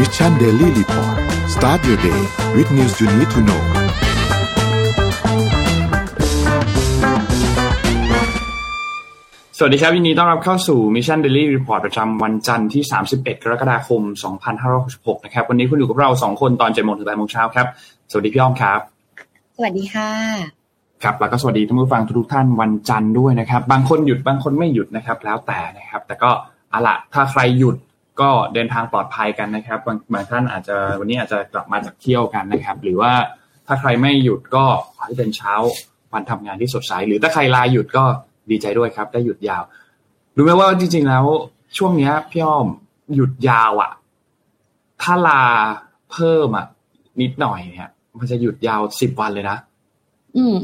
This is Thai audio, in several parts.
Mission Daily Report start your day with news you need to know สวัสดีครับยินดีต้อนรับเข้าสู่ Mission Daily Report ประจำวันจันทร์ที่ 31 กรกฎาคม 2566 นะครับ วันนี้คุณอยู่กับเรา 2 คนตอน7โมงถึง8โมงเช้าครับ สวัสดีพี่อ้อมครับ สวัสดีค่ะ ครับ แล้วก็สวัสดีท่านผู้ฟังทุกท่านวันจันทร์ด้วยนะครับ บางคนหยุดบางคนไม่หยุดนะครับ แล้วแต่นะครับ แต่ก็เอาละถ้าใครหยุด ก็เดินทางปลอดภัยกันนะครับ บางบางท่านอาจจะวันนี้อาจจะกลับมาจากเที่ยวกันนะครับ หรือว่าถ้าใครไม่หยุดก็ขอให้เป็นเช้าวันทำงานที่สดใส หรือถ้าใครลาหยุดก็ดีใจด้วยครับ ได้หยุดยาว รู้ไหมว่าจริง ๆ แล้ว ช่วงเนี้ยพี่อ้อมหยุดยาวอะ่ะ ถ้าลาเพิ่มอะ นิดหน่อยเนี่ย มันจะหยุดยาวสิบวันเลยนะ อืม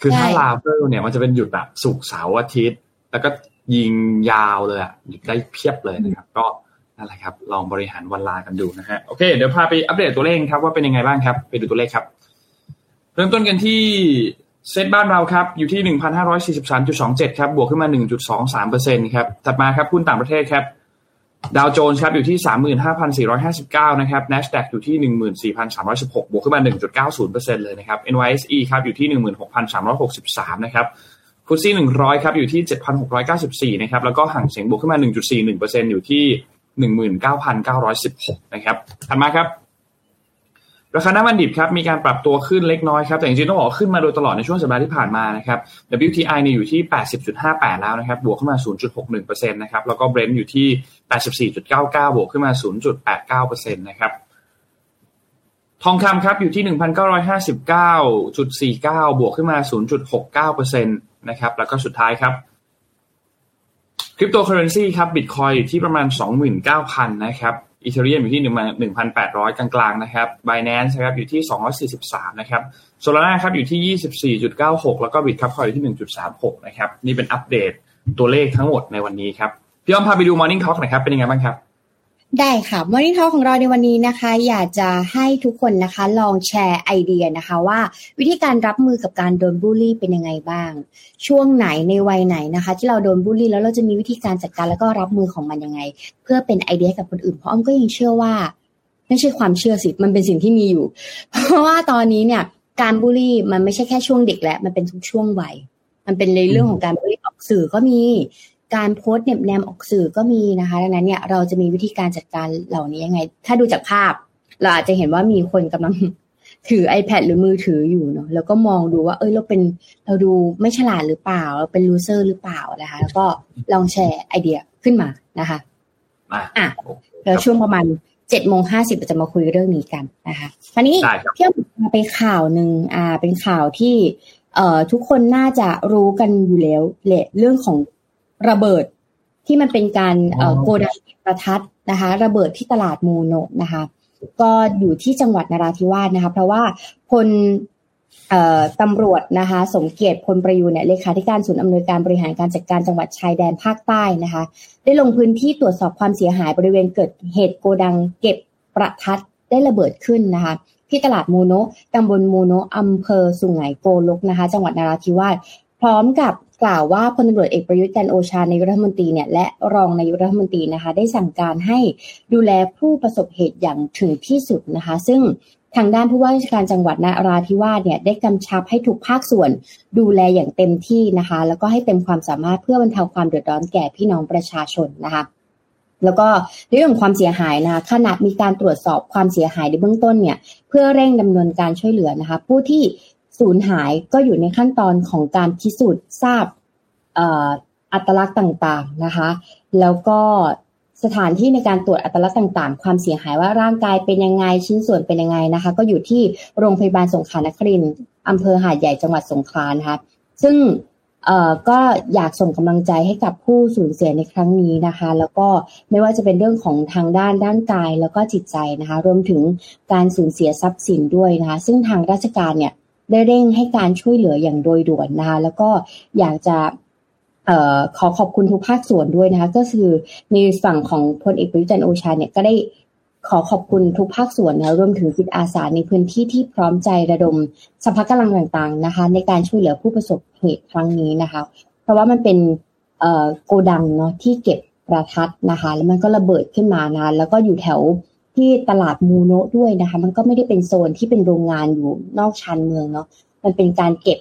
คือถ้าใช่ลาเพิ่มเนี่ยมันจะเป็นหยุดแบบศุกร์เสาร์อาทิตย์ แล้วก็ยิงยาวเลยอะหยุดได้เพียบเลยนะครับ ก็ั่นแหละครับ ลองบริหารวันลากันดูนะฮะโอเค เดี๋ยวพาไปอัปเดตตัวเลขครับว่าเป็นยังไงบ้างครับ ไปดูตัวเลขครับ เริ่มต้นกันที่เซ็ตบ้านเราครับ อยู่ที่หนึ่งพันห้าร้อยสี่สิบสามจุดสองเจ็ดครับ บวกขึ้นมาหนึ่งจุดสองสามเปอร์เซ็นครับ ถัดมาครับคุณต่างประเทศครับ ดาวโจนส์ครับอยู่ที่สามหมื่นห้าพันสี่ร้อยห้าสิบเก้านะครับ NASDAQ อยู่ที่หนึ่งหมื่นสี่พันสามร้อยสิบหกบวกขึ้นมาหนึ่งจุดเก้าศูนย์เปอร์เซ็นต์เลยนะครับ NYSE ครับอยู่ที่หนึ่งหมื่นหกพันสามร้อยหกสิบสามนะครับฟุตซี่หนึ่งร้อยครับอยู่ที่เจ็ดพันหกร้อยเก้าสิบสี่นะครับ แล้วก็ห่งเสียงบวกขึ้นมาหนึ่งจุดสี่หนึ่งเปอร์เซ็นอยู่ที่ 19,916 นะครับถัดมาครับ ราคาน้ำมันดิบครับมีการปรับตัวขึ้นเล็กน้อยครับแต่จริงๆต้องบอกขึ้นมาโดยตลอดในช่วงสัปดาห์ที่ผ่านมานะครับ WTI เนี่ยอยู่ที่ 80.58 แล้วนะครับบวกขึ้นมา 0.61%นะครับแล้วก็ Brent อยู่ที่ 84.99 บวกขึ้นมา 0.89%นะครับทองคำครับอยู่ที่ 1,959.49 บวกขึ้นมา 0.69%นะครับแล้วก็สุดท้ายครับ คริปโตเคอเรนซีครับบิตคอยอยู่ที่ประมาณ 29,000 นะครับ Ethereum อยู่ที่1,800 กลางๆนะครับบ i n a n c e นะครับอยู่ที่ 243 นะครับ Solana ครับอยู่ที่ 24.96 แล้วก็ Bitkub Coin อยู่ที่ 1.36 นะครับ นี่เป็นอัปเดตตัวเลขทั้งหมดในวันนี้ครับ พี่อ้อมพาไปดู Morning Talk หน่อยครับ เป็นยังไงบ้างครับ ได้ค่ะ Morning Talk ของเราในวันนี้นะคะ อยากจะให้ทุกคนนะคะ ลองแชร์ไอเดียนะคะ ว่าวิธีการรับมือกับการโดนบูลลี่เป็นยังไงบ้าง ช่วงไหนในวัยไหนนะคะ ที่เราโดนบูลลี่แล้วเราจะมีวิธีการจัดการแล้วก็รับมือของมันยังไง เพื่อเป็นไอเดียกับคนอื่นเพราะอ้อมก็ยังเชื่อว่าไม่ใช่ความเชื่อสิมันเป็นสิ่งที่มีอยู่ เพราะว่าตอนนี้เนี่ยการบูลลี่มันไม่ใช่แค่ช่วงเด็กแล้วมันเป็นทุกช่วงวัยมันเป็นในเรื่องของการบูลลี่ออกสื่อก็มี การโพสต์เน็บแนมออกสื่อก็มีนะคะ ดังนั้นเนี่ยเราจะมีวิธีการจัดการเหล่านี้ยังไง ถ้าดูจากภาพ เราอาจจะเห็นว่ามีคนกำลังถือ iPad หรือมือถืออยู่เนาะแล้วก็มองดูว่า เอ้ยเราเป็นเราดูไม่ฉลาดหรือเปล่า เราเป็นลูเซอร์หรือเปล่านะคะ แล้วก็ลองแชร์ไอเดียขึ้นมานะคะมาอะแล้วช่วงประมาณเจ็ดโมงห้าสิบจะมาคุยเรื่องนี้กันนะคะคราวนี้ได้ครับเที่ยวมาไปข่าวหนึ่งอ่าเป็นข่าวที่เอ่อทุกคนน่าจะรู้กันอยู่แล้วแหละเรื่องของ ระเบิดที่มันเป็นการเอ่ออ๋อโกดังประทัดนะคะ ระเบิดที่ตลาดมูโนะนะคะ ก็อยู่ที่จังหวัดนราธิวาสนะคะ เพราะว่าพลเอ่อตำรวจนะคะ สมเกียรติพลประยูนเนี่ยเลขาธิการศูนย์อำนวยการบริหารการจัดการจังหวัดชายแดนภาคใต้นะคะ ได้ลงพื้นที่ตรวจสอบความเสียหายบริเวณเกิดเหตุโกดังเก็บประทัดได้ระเบิดขึ้นนะคะ ที่ตลาดมูโนะตำบลมูโนะอำเภอสุไหงโกลกนะคะ จังหวัดนราธิวาสพร้อมกับ กล่าวว่าพลตำรวจเอกประยุทธ์จันโอชานายกรัฐมนตรีเนี่ยและรองนายกรัฐมนตรีนะคะ ได้สั่งการให้ดูแลผู้ประสบเหตุอย่างถึงที่สุดนะคะ ซึ่งทางด้านผู้ว่าราชการจังหวัดนราธิวาสเนี่ยได้กำชับให้ทุกภาคส่วนดูแลอย่างเต็มที่นะคะ แล้วก็ให้เต็มความสามารถเพื่อบรรเทาความเดือดร้อนแก่พี่น้องประชาชนนะคะแล้วก็เรื่องของความเสียหายนะขณะมีการตรวจสอบความเสียหายในเบื้องต้นเนี่ยเพื่อเร่งดำเนินการช่วยเหลือนะคะ ผู้ที่ สูญหายก็อยู่ในขั้นตอนของการพิสูจน์ทราบอัตลักษณ์ต่างๆนะคะ แล้วก็สถานที่ในการตรวจอัตลักษณ์ต่างๆ ความเสียหายว่าร่างกายเป็นยังไงชิ้นส่วนเป็นยังไงนะคะ ก็อยู่ที่โรงพยาบาลสงขลานครินอำเภอหาดใหญ่จังหวัดสงขลานะคะซึ่งก็อยากส่งกำลังใจให้กับผู้สูญเสียในครั้งนี้นะคะ แล้วก็ไม่ว่าจะเป็นเรื่องของทางด้านด้านกายแล้วก็จิตใจนะคะ รวมถึงการสูญเสียทรัพย์สินด้วยนะคะ ซึ่งทางราชการเนี่ย ได้เร่งให้การช่วยเหลืออย่างโดยด่วนนะคะแล้วก็อยากจะออขอขอบคุณทุกภาคส่วนด้วยนะคะ ก็คือในฝั่งของพลเอกประยุจันทร์โอชาเนี่ยก็ได้ขอขอบคุณทุกภาคส่วนนะรวมถึงจิตอาสาในพื้นที่ที่พร้อมใจระดมสภากำลังต่างๆนะคะ ในการช่วยเหลือผู้ประสบเหตุครั้งนี้นะคะ เพราะว่ามันเป็นโกดังเนาะที่เก็บประทัดนะคะ แล้วมันก็ระเบิดขึ้นมานะแล้วก็อยู่แถว ที่ตลาดมูโนะด้วยนะคะ มันก็ไม่ได้เป็นโซนที่เป็นโรงงานอยู่นอกชานเมืองเนาะมันเป็นการเก็บ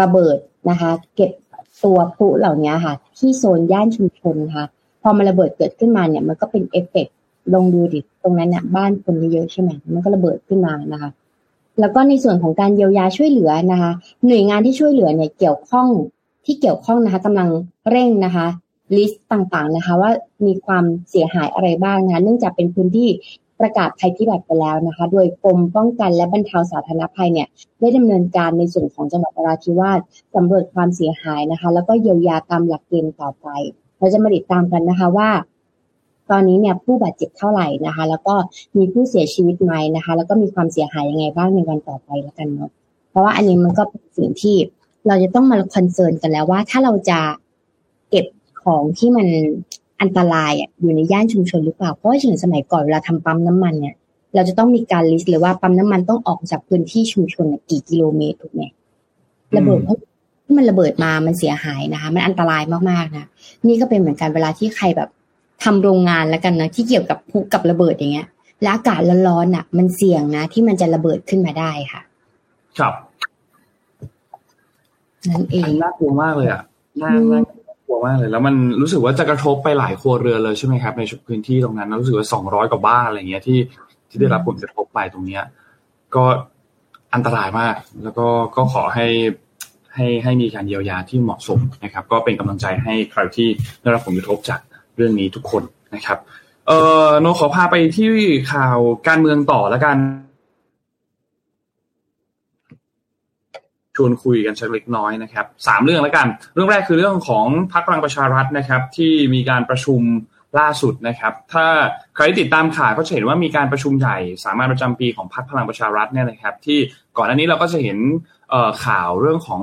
ระเบิดนะคะ เก็บตัวพลุเหล่านี้ค่ะ ที่โซนย่านชุมชนค่ะ พอมันระเบิดเกิดขึ้นมาเนี่ย มันก็เป็นเอฟเฟกลงดูดิตรงนั้นเนี่ยบ้านคนเยอะใช่ไหมมันก็ระเบิดขึ้นมานะคะ แล้วก็ในส่วนของการเยียวยาช่วยเหลือนะคะ หน่วยงานที่ช่วยเหลือเนี่ยเกี่ยวข้องที่เกี่ยวข้องนะคะกำลังเร่งนะคะลิสต์ต่างๆนะคะ ว่ามีความเสียหายอะไรบ้างนะคะ เนื่องจากเป็นพื้นที่ ประกาศภัยพิบัติไปแล้วนะคะ โดยกรมป้องกันและบรรเทาสาธารณภัยเนี่ยได้ดำเนินการในส่วนของจังหวัดนราธิวาสสำรวจความเสียหายนะคะ แล้วก็เยียวยาตามหลักเกณฑ์ต่อไป เราจะมาติดตามกันนะคะว่า ตอนนี้เนี่ยผู้บาดเจ็บเท่าไหร่นะคะ แล้วก็มีผู้เสียชีวิตไหมนะคะ แล้วก็มีความเสียหายยังไงบ้างในวันต่อไปแล้วกันเนาะเพราะว่าอันนี้มันก็เป็นสิ่งที่เราจะต้องมา concern กันแล้วว่าถ้าเราจะเก็บของที่มัน อันตรายอะอยู่ในย่านชุมชนหรือเปล่า เพราะว่าถึงสมัยก่อนเวลาทำปั๊มน้ำมันเนี่ย เราจะต้องมีการ list เลยว่าปั๊มน้ำมันต้องออกจากพื้นที่ชุมชนกี่กิโลเมตรถูกไหมระเบิดเพราะที่มันระเบิดมามันเสียหายนะคะ มันอันตรายมากๆนะนี่ก็เป็นเหมือนกันเวลาที่ใครแบบทำโรงงานแล้วกันนะที่เกี่ยวกับพลุกับระเบิดอย่างเงี้ย และอากาศร้อนๆอะ มันเสี่ยงนะ ที่มันจะระเบิดขึ้นมาได้ค่ะ ครับนั่นเออันงนี้น่ากลัวมากเลยอะน่าน่าก ลัวมากเลย แล้วมันรู้สึกว่าจะกระทบไปหลายครัวเรือนเลยใช่ไหมครับในพื้นที่ตรงนั้นรู้สึกว่าสองร้อยกว่าบ้านอะไรเงี้ยที่ที่ได้รับผลกระทบไปตรงเนี้ย ก็อันตรายมาก แล้วก็ก็ขอให้ให้ให้มีการเยียวยาที่เหมาะสมนะครับ ก็เป็นกำลังใจให้ใครที่ได้รับผลกระทบจากเรื่องนี้ทุกคนนะครับ เออโนขอพาไปที่ข่าวการเมืองต่อแล้วกัน ชวนคุยกันสักเล็กน้อยนะครับสามเรื่องแล้วกัน เรื่องแรกคือเรื่องของพรรคพลังประชารัฐนะครับ ที่มีการประชุมล่าสุดนะครับ ถ้าใครติดตามข่าวก็จะเห็นว่ามีการประชุมใหญ่สามัญประจำปีของพรรคพลังประชารัฐเนี่ยนะครับ ที่ก่อนหน้านี้เราก็จะเห็นข่าวเรื่องของ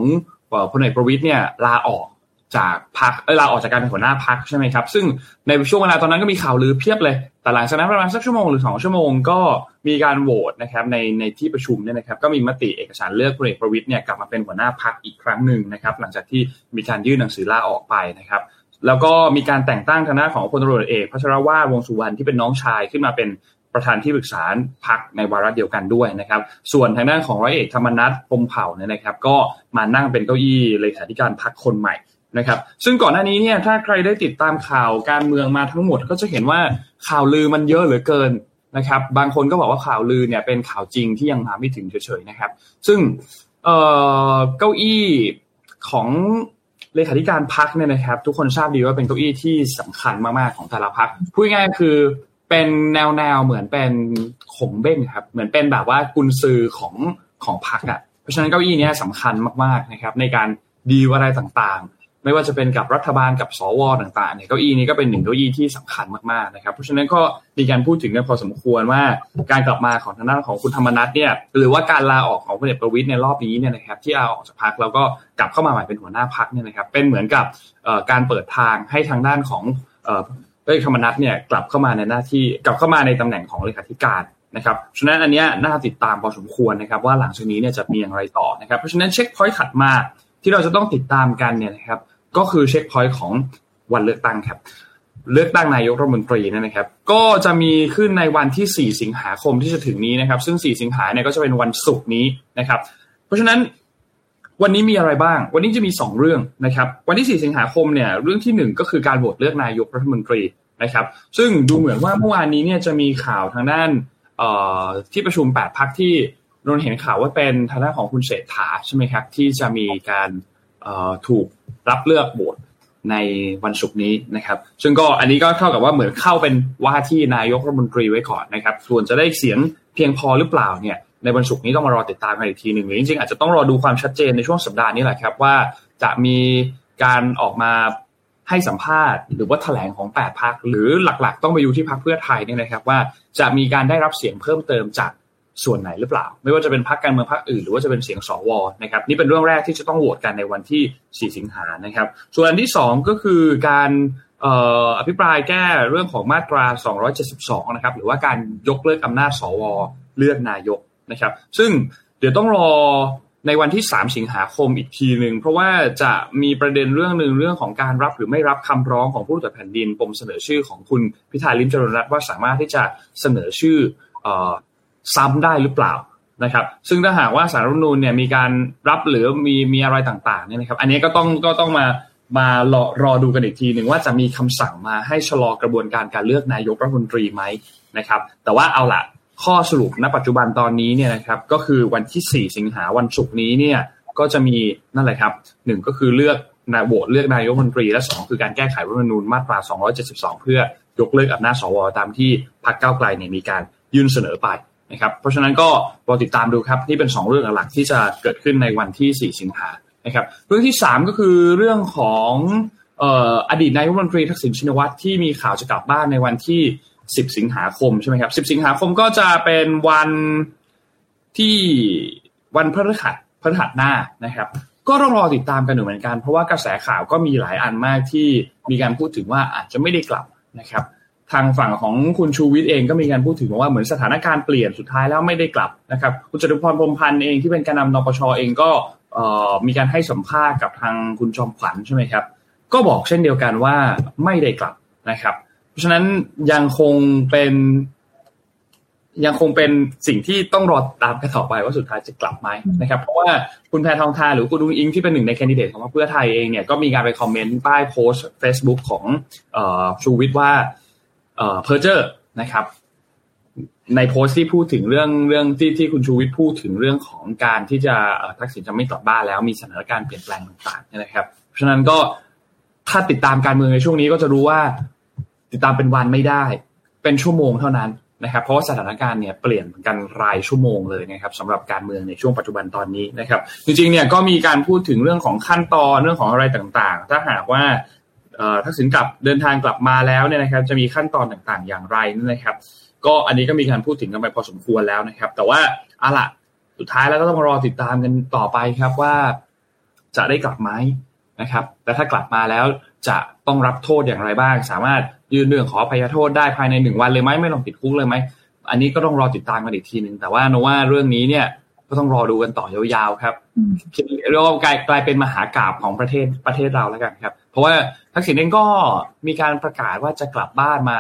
พลเอกประวิตยเนี่ยลาออก จากพักเออลาออกจากการเป็นหัวหน้าพักใช่ไหมครับ ซึ่งในช่วงเวลาตอนนั้นก็มีข่าวลือเพียบเลย แต่หลังจากนั้นประมาณสักชั่วโมงหรือสองชั่วโมงก็มีการโหวตนะครับในในที่ประชุมเนี่ยนะครับ ก็มีมติเอกสารเลือกพลเอกประวิตยเนี่ยกลับมาเป็นหัวหน้าพักอีกครั้งหนึ่งนะครับ หลังจากที่มีการยื่นหนังสือลาออกไปนะครับแล้วก็มีการแต่งตั้งทางด้านของพลตำรวจเอกพัชรวาทวงสุวรรณที่เป็นน้องชายขึ้นมาเป็นประธานที่ปรึกษาพักในวาระเดียวกันด้วยนะครับ ส่วนทางด้านของร้อยเอกธรรมนัฐพมเผ่าเนี่ยนะครับ ก็มานั่งเป็นเก้าอี้เลขาธิการพักคนใหม่ นะครับ ซึ่งก่อนหน้านี้เนี่ยถ้าใครได้ติดตามข่าวการเมืองมาทั้งหมด ก็จะเห็นว่าข่าวลือมันเยอะเหลือเกินนะครับ บางคนก็บอกว่าข่าวลือเนี่ยเป็นข่าวจริงที่ยังมาไม่ถึงเฉยๆนะครับ ซึ่งเก้าอี้ของเลขาธิการพักเนี่ยนะครับ ทุกคนทราบดีว่าเป็นเก้าอี้ที่สำคัญมากๆของแต่ละพักพูดง่ายคือเป็นแนวแนวเหมือนเป็นขงเบ้งครับ เหมือนเป็นแบบว่ากุญซือของของพักอะเพราะฉะนั้นเก้าอี้นี้สำคัญมากๆนะครับ ในการดีลอะไรต่างๆ ไม่ว่าจะเป็นกับรัฐบาลกับสวต่างๆเนี่ยเก้าอี้นี้ก็เป็นหนึ่งเก้าอี้ที่สำคัญมากๆนะครับ เพราะฉะนั้นก็มีการพูดถึงกันพอสมควรว่าการกลับมาของทางด้านของคุณธรรมนัฐเนี่ยหรือว่าการลาออกของพลเอกประวิตยในรอบนี้เนี่ยนะครับที่ลาออกจากพักแล้วก็กลับเข้ามาใหม่เป็นหัวหน้าพักเนี่ยนะครับเป็นเหมือนกับการเปิดทางให้ทางด้านของเอกธรรมนัฐเนี่ยกลับเข้ามาในหน้าที่กลับเข้ามาในตำแหน่งของเลขาธิการนะครับฉะนั้นอันนี้น่าติดตามพอสมควรนะครับว่าหลังจากนี้เนี่ยจะมีอย่างไรต่อนะครับเพราะฉะนั้นเช็คพอยต์ถัดมา ที่เราจะต้องติดตามกันเนี่ยนะครับก็คือเช็คพอยต์ของวันเลือกตั้งครับ เลือกตั้งนายกรัฐมนตรีนะครับ ก็จะมีขึ้นในวันที่ 4 สิงหาคมที่จะถึงนี้นะครับ ซึ่ง 4 สิงหาเนี่ยก็จะเป็นวันศุกร์นี้นะครับ เพราะฉะนั้นวันนี้มีอะไรบ้าง วันนี้จะมี 2 เรื่องนะครับ วันที่ 4 สิงหาคมเนี่ยเรื่องที่ 1 ก็คือการโหวตเลือกนายกรัฐมนตรีนะครับ ซึ่งดูเหมือนว่าเมื่อวานนี้เนี่ยจะมีข่าวทางด้านที่ประชุม 8 พักที่ นนเห็นข่าวว่าเป็นทางด้านของคุณเศรษฐาใช่ไหมครับ ที่จะมีการถูกรับเลือกโหวตในวันศุกร์นี้นะครับ ซึ่งก็อันนี้ก็เท่ากับว่าเหมือนเข้าเป็นว่าที่นายกรัฐมนตรีไว้ก่อนนะครับ ส่วนจะได้เสียงเพียงพอหรือเปล่าเนี่ย ในวันศุกร์นี้ต้องมารอติดตามกันอีกทีหนึ่งหรือจริงๆอาจจะต้องรอดูความชัดเจนในช่วงสัปดาห์นี้แหละครับว่าจะมีการออกมาให้สัมภาษณ์หรือว่าแถลงของ 8 พักหรือหลักๆ ต้องไปอยู่ที่พักเพื่อไทยเนี่ยนะครับว่าจะมีการได้รับเสียงเพิ่มเติมจาก ส่วนไหนหรือเปล่า ไม่ว่าจะเป็นพรรคการเมืองพรรคอื่นหรือว่าจะเป็นเสียงสวนะครับนี่เป็นเรื่องแรกที่จะต้องโหวตกันในวันที่ 4 สิงหานะครับ ส่วนอันที่ 2 ก็คือการอภิปรายแก้เรื่องของมาตรา 272 นะครับ หรือว่าการยกเลิกอำนาจสว เลือกนายกนะครับ ซึ่งเดี๋ยวต้องรอในวันที่ 3 สิงหาคมอีกทีหนึ่งเพราะว่าจะมีประเด็นเรื่องหนึ่งเรื่องของการรับหรือไม่รับคำร้องของผู้ตรวจแผ่นดินปมเสนอชื่อของคุณพิธาลิมจรรัตน์ว่าสามารถที่จะเสนอชื่อ ซ้ำได้หรือเปล่านะครับ ซึ่งถ้าหากว่าสารรัฐมนูลเนี่ยมีการรับหรือมีมีอะไรต่างๆเนี่ยนะครับ อันนี้ก็ต้องก็ต้องมามารอรอดูกันอีกทีหนึ่งว่าจะมีคำสั่งมาให้ชะลอกระบวนการการเลือกนายกรัฐมนตรีไหมนะครับ แต่ว่าเอาละข้อสรุปณปัจจุบันตอนนี้เนี่ยนะครับก็คือวันที่ 4 สิงหาวันศุกร์นี้เนี่ยก็จะมีนั่นแหละครับหนึ่งก็คือเลือกนายโหวตเลือกนายกรัฐมนตรี และ 2 คือการแก้ไขรัฐธรรมนูญมาตรา 272 เพื่อยกเลิกอำนาจสวตามที่พรรคก้าวไกลเนี่ยมีการยื่นเสนอไป นะครับเพราะฉะนั้นก็รอติดตามดูครับนี่เป็น 2 เรื่องหลักที่จะเกิดขึ้นในวันที่ 4 สิงหานะครับเรื่องที่ 3 ก็คือเรื่องของอดีตนายกรัฐมนตรีทักษิณชินวัตรที่มีข่าวจะกลับบ้านในวันที่ 10 สิงหาคมใช่ไหมครับ 10 สิงหาคมก็จะเป็นวันที่วันพฤหัสพฤหัสหน้านะครับ ก็ต้องรอติดตามกันเหมือนกัน เพราะว่ากระแสข่าวก็มีหลายอันมากที่มีการพูดถึงว่าอาจจะไม่ได้กลับนะครับ ทางฝั่งของคุณชูวิทย์เองก็มีการพูดถึงว่าเหมือนสถานการณ์เปลี่ยนสุดท้ายแล้วไม่ได้กลับนะครับคุณจตุพรพรมพันธ์เองที่เป็นการนำนปชเองก็มีการให้สัมภาษณ์กับทางคุณจอมขวัญใช่ไหมครับ ก็บอกเช่นเดียวกันว่าไม่ได้กลับนะครับ เพราะฉะนั้นยังคงเป็น ยังคงเป็นสิ่งที่ต้องรอตามกันต่อไปว่าสุดท้ายจะกลับไหมนะครับ เพราะว่าคุณแพทองทานหรือคุณอุ๊งอิ๊งที่เป็นหนึ่งใน candidate ของพรรคเพื่อไทยเองเนี่ยก็มีการไป comment ใต้โพสต์ Facebook ของชูวิทย์ว่า เอร์เจอร์นะครับ ในโพสต์ที่พูดถึงเรื่องเรื่องที่ที่คุณชูวิทย์พูดถึงเรื่องของการที่จะทักษิณจะไม่กลับบ้านแล้วมีสถานการณ์เปลี่ยนแปลงต่างๆนะครับ เพราะฉะนั้นก็ถ้าติดตามการเมืองในช่วงนี้ก็จะรู้ว่าติดตามเป็นวันไม่ได้ เป็นชั่วโมงเท่านั้นนะครับ เพราะว่าสถานการณ์เนี่ยเปลี่ยนกันรายชั่วโมงเลยนะครับสำหรับการเมืองในช่วงปัจจุบันตอนนี้นะครับ จริงๆเนี่ยก็มีการพูดถึงเรื่องของขั้นตอนเรื่องของอะไรต่างๆ ถ้าหากว่า ทักษิณกลับเดินทางกลับมาแล้วเนี่ยนะครับ จะมีขั้นตอนต่างๆ อย่างไรนะครับ ก็อันนี้ก็มีการพูดถึงกันไปพอสมควรแล้วนะครับ แต่ว่าอะละสุดท้ายแล้วก็ต้องรอติดตามกันต่อไปครับว่าจะได้กลับไหมนะครับ แต่ถ้ากลับมาแล้วจะต้องรับโทษอย่างไรบ้าง สามารถยื่นเรื่องขอพยโทษได้ภายในหนึ่งวันเลยไหมไม่ต้องติดคุกเลยไหมอันนี้ก็ต้องรอติดตามกันอีกทีหนึ่งแต่ว่าโนว่าเรื่องนี้เนี่ยก็ต้องรอดูกันต่อยาวๆครับเรียกว่ากลายกลายเป็นมหากราบของประเทศประเทศเราแล้วกันครับ เพราะว่าทักษิณเองก็มีการประกาศว่าจะกลับบ้านมา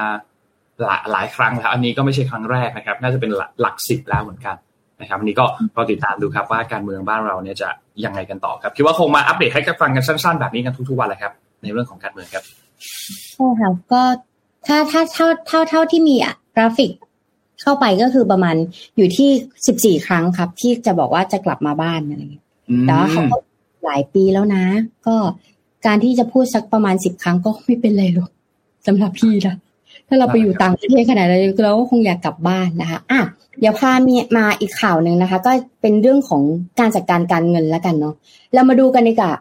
หลายหลายครั้งแล้วอันนี้ก็ไม่ใช่ครั้งแรกนะครับ น่าจะเป็นหลักสิบแล้วเหมือนกันนะครับอันนี้ก็รอติดตามดูครับว่าการเมืองบ้านเราเนี่ยจะยังไงกันต่อครับคิดว่าคงมาอัปเดตให้กับฟังกันสั้นๆแบบนี้กันทุกๆวันเลยครับ ในเรื่องของการเมืองครับใช่ค่ะก็ถ้าถ้าเท่าเท่าเท่าที่มีอะกราฟิกเข้าไปก็คือประมาณอยู่ที่สิบสี่ครั้งครับ ที่จะบอกว่าจะกลับมาบ้านอะไรอย่างเงี้ยแต่ว่าเขาก็หลายปีแล้วนะ ก็ การที่จะพูดสักประมาณสิบครั้งก็ไม่เป็นไรหรอกสำหรับพี่นะถ้าเราไปอยู่ต่างประเทศขนาดนั้นเราก็คงอยากกลับบ้านนะคะอะเดี๋ยวพามีมาอีกข่าวหนึ่งนะคะ ก็เป็นเรื่องของการจัดการการเงินแล้วกันเนาะเรามาดูกันดีกว่า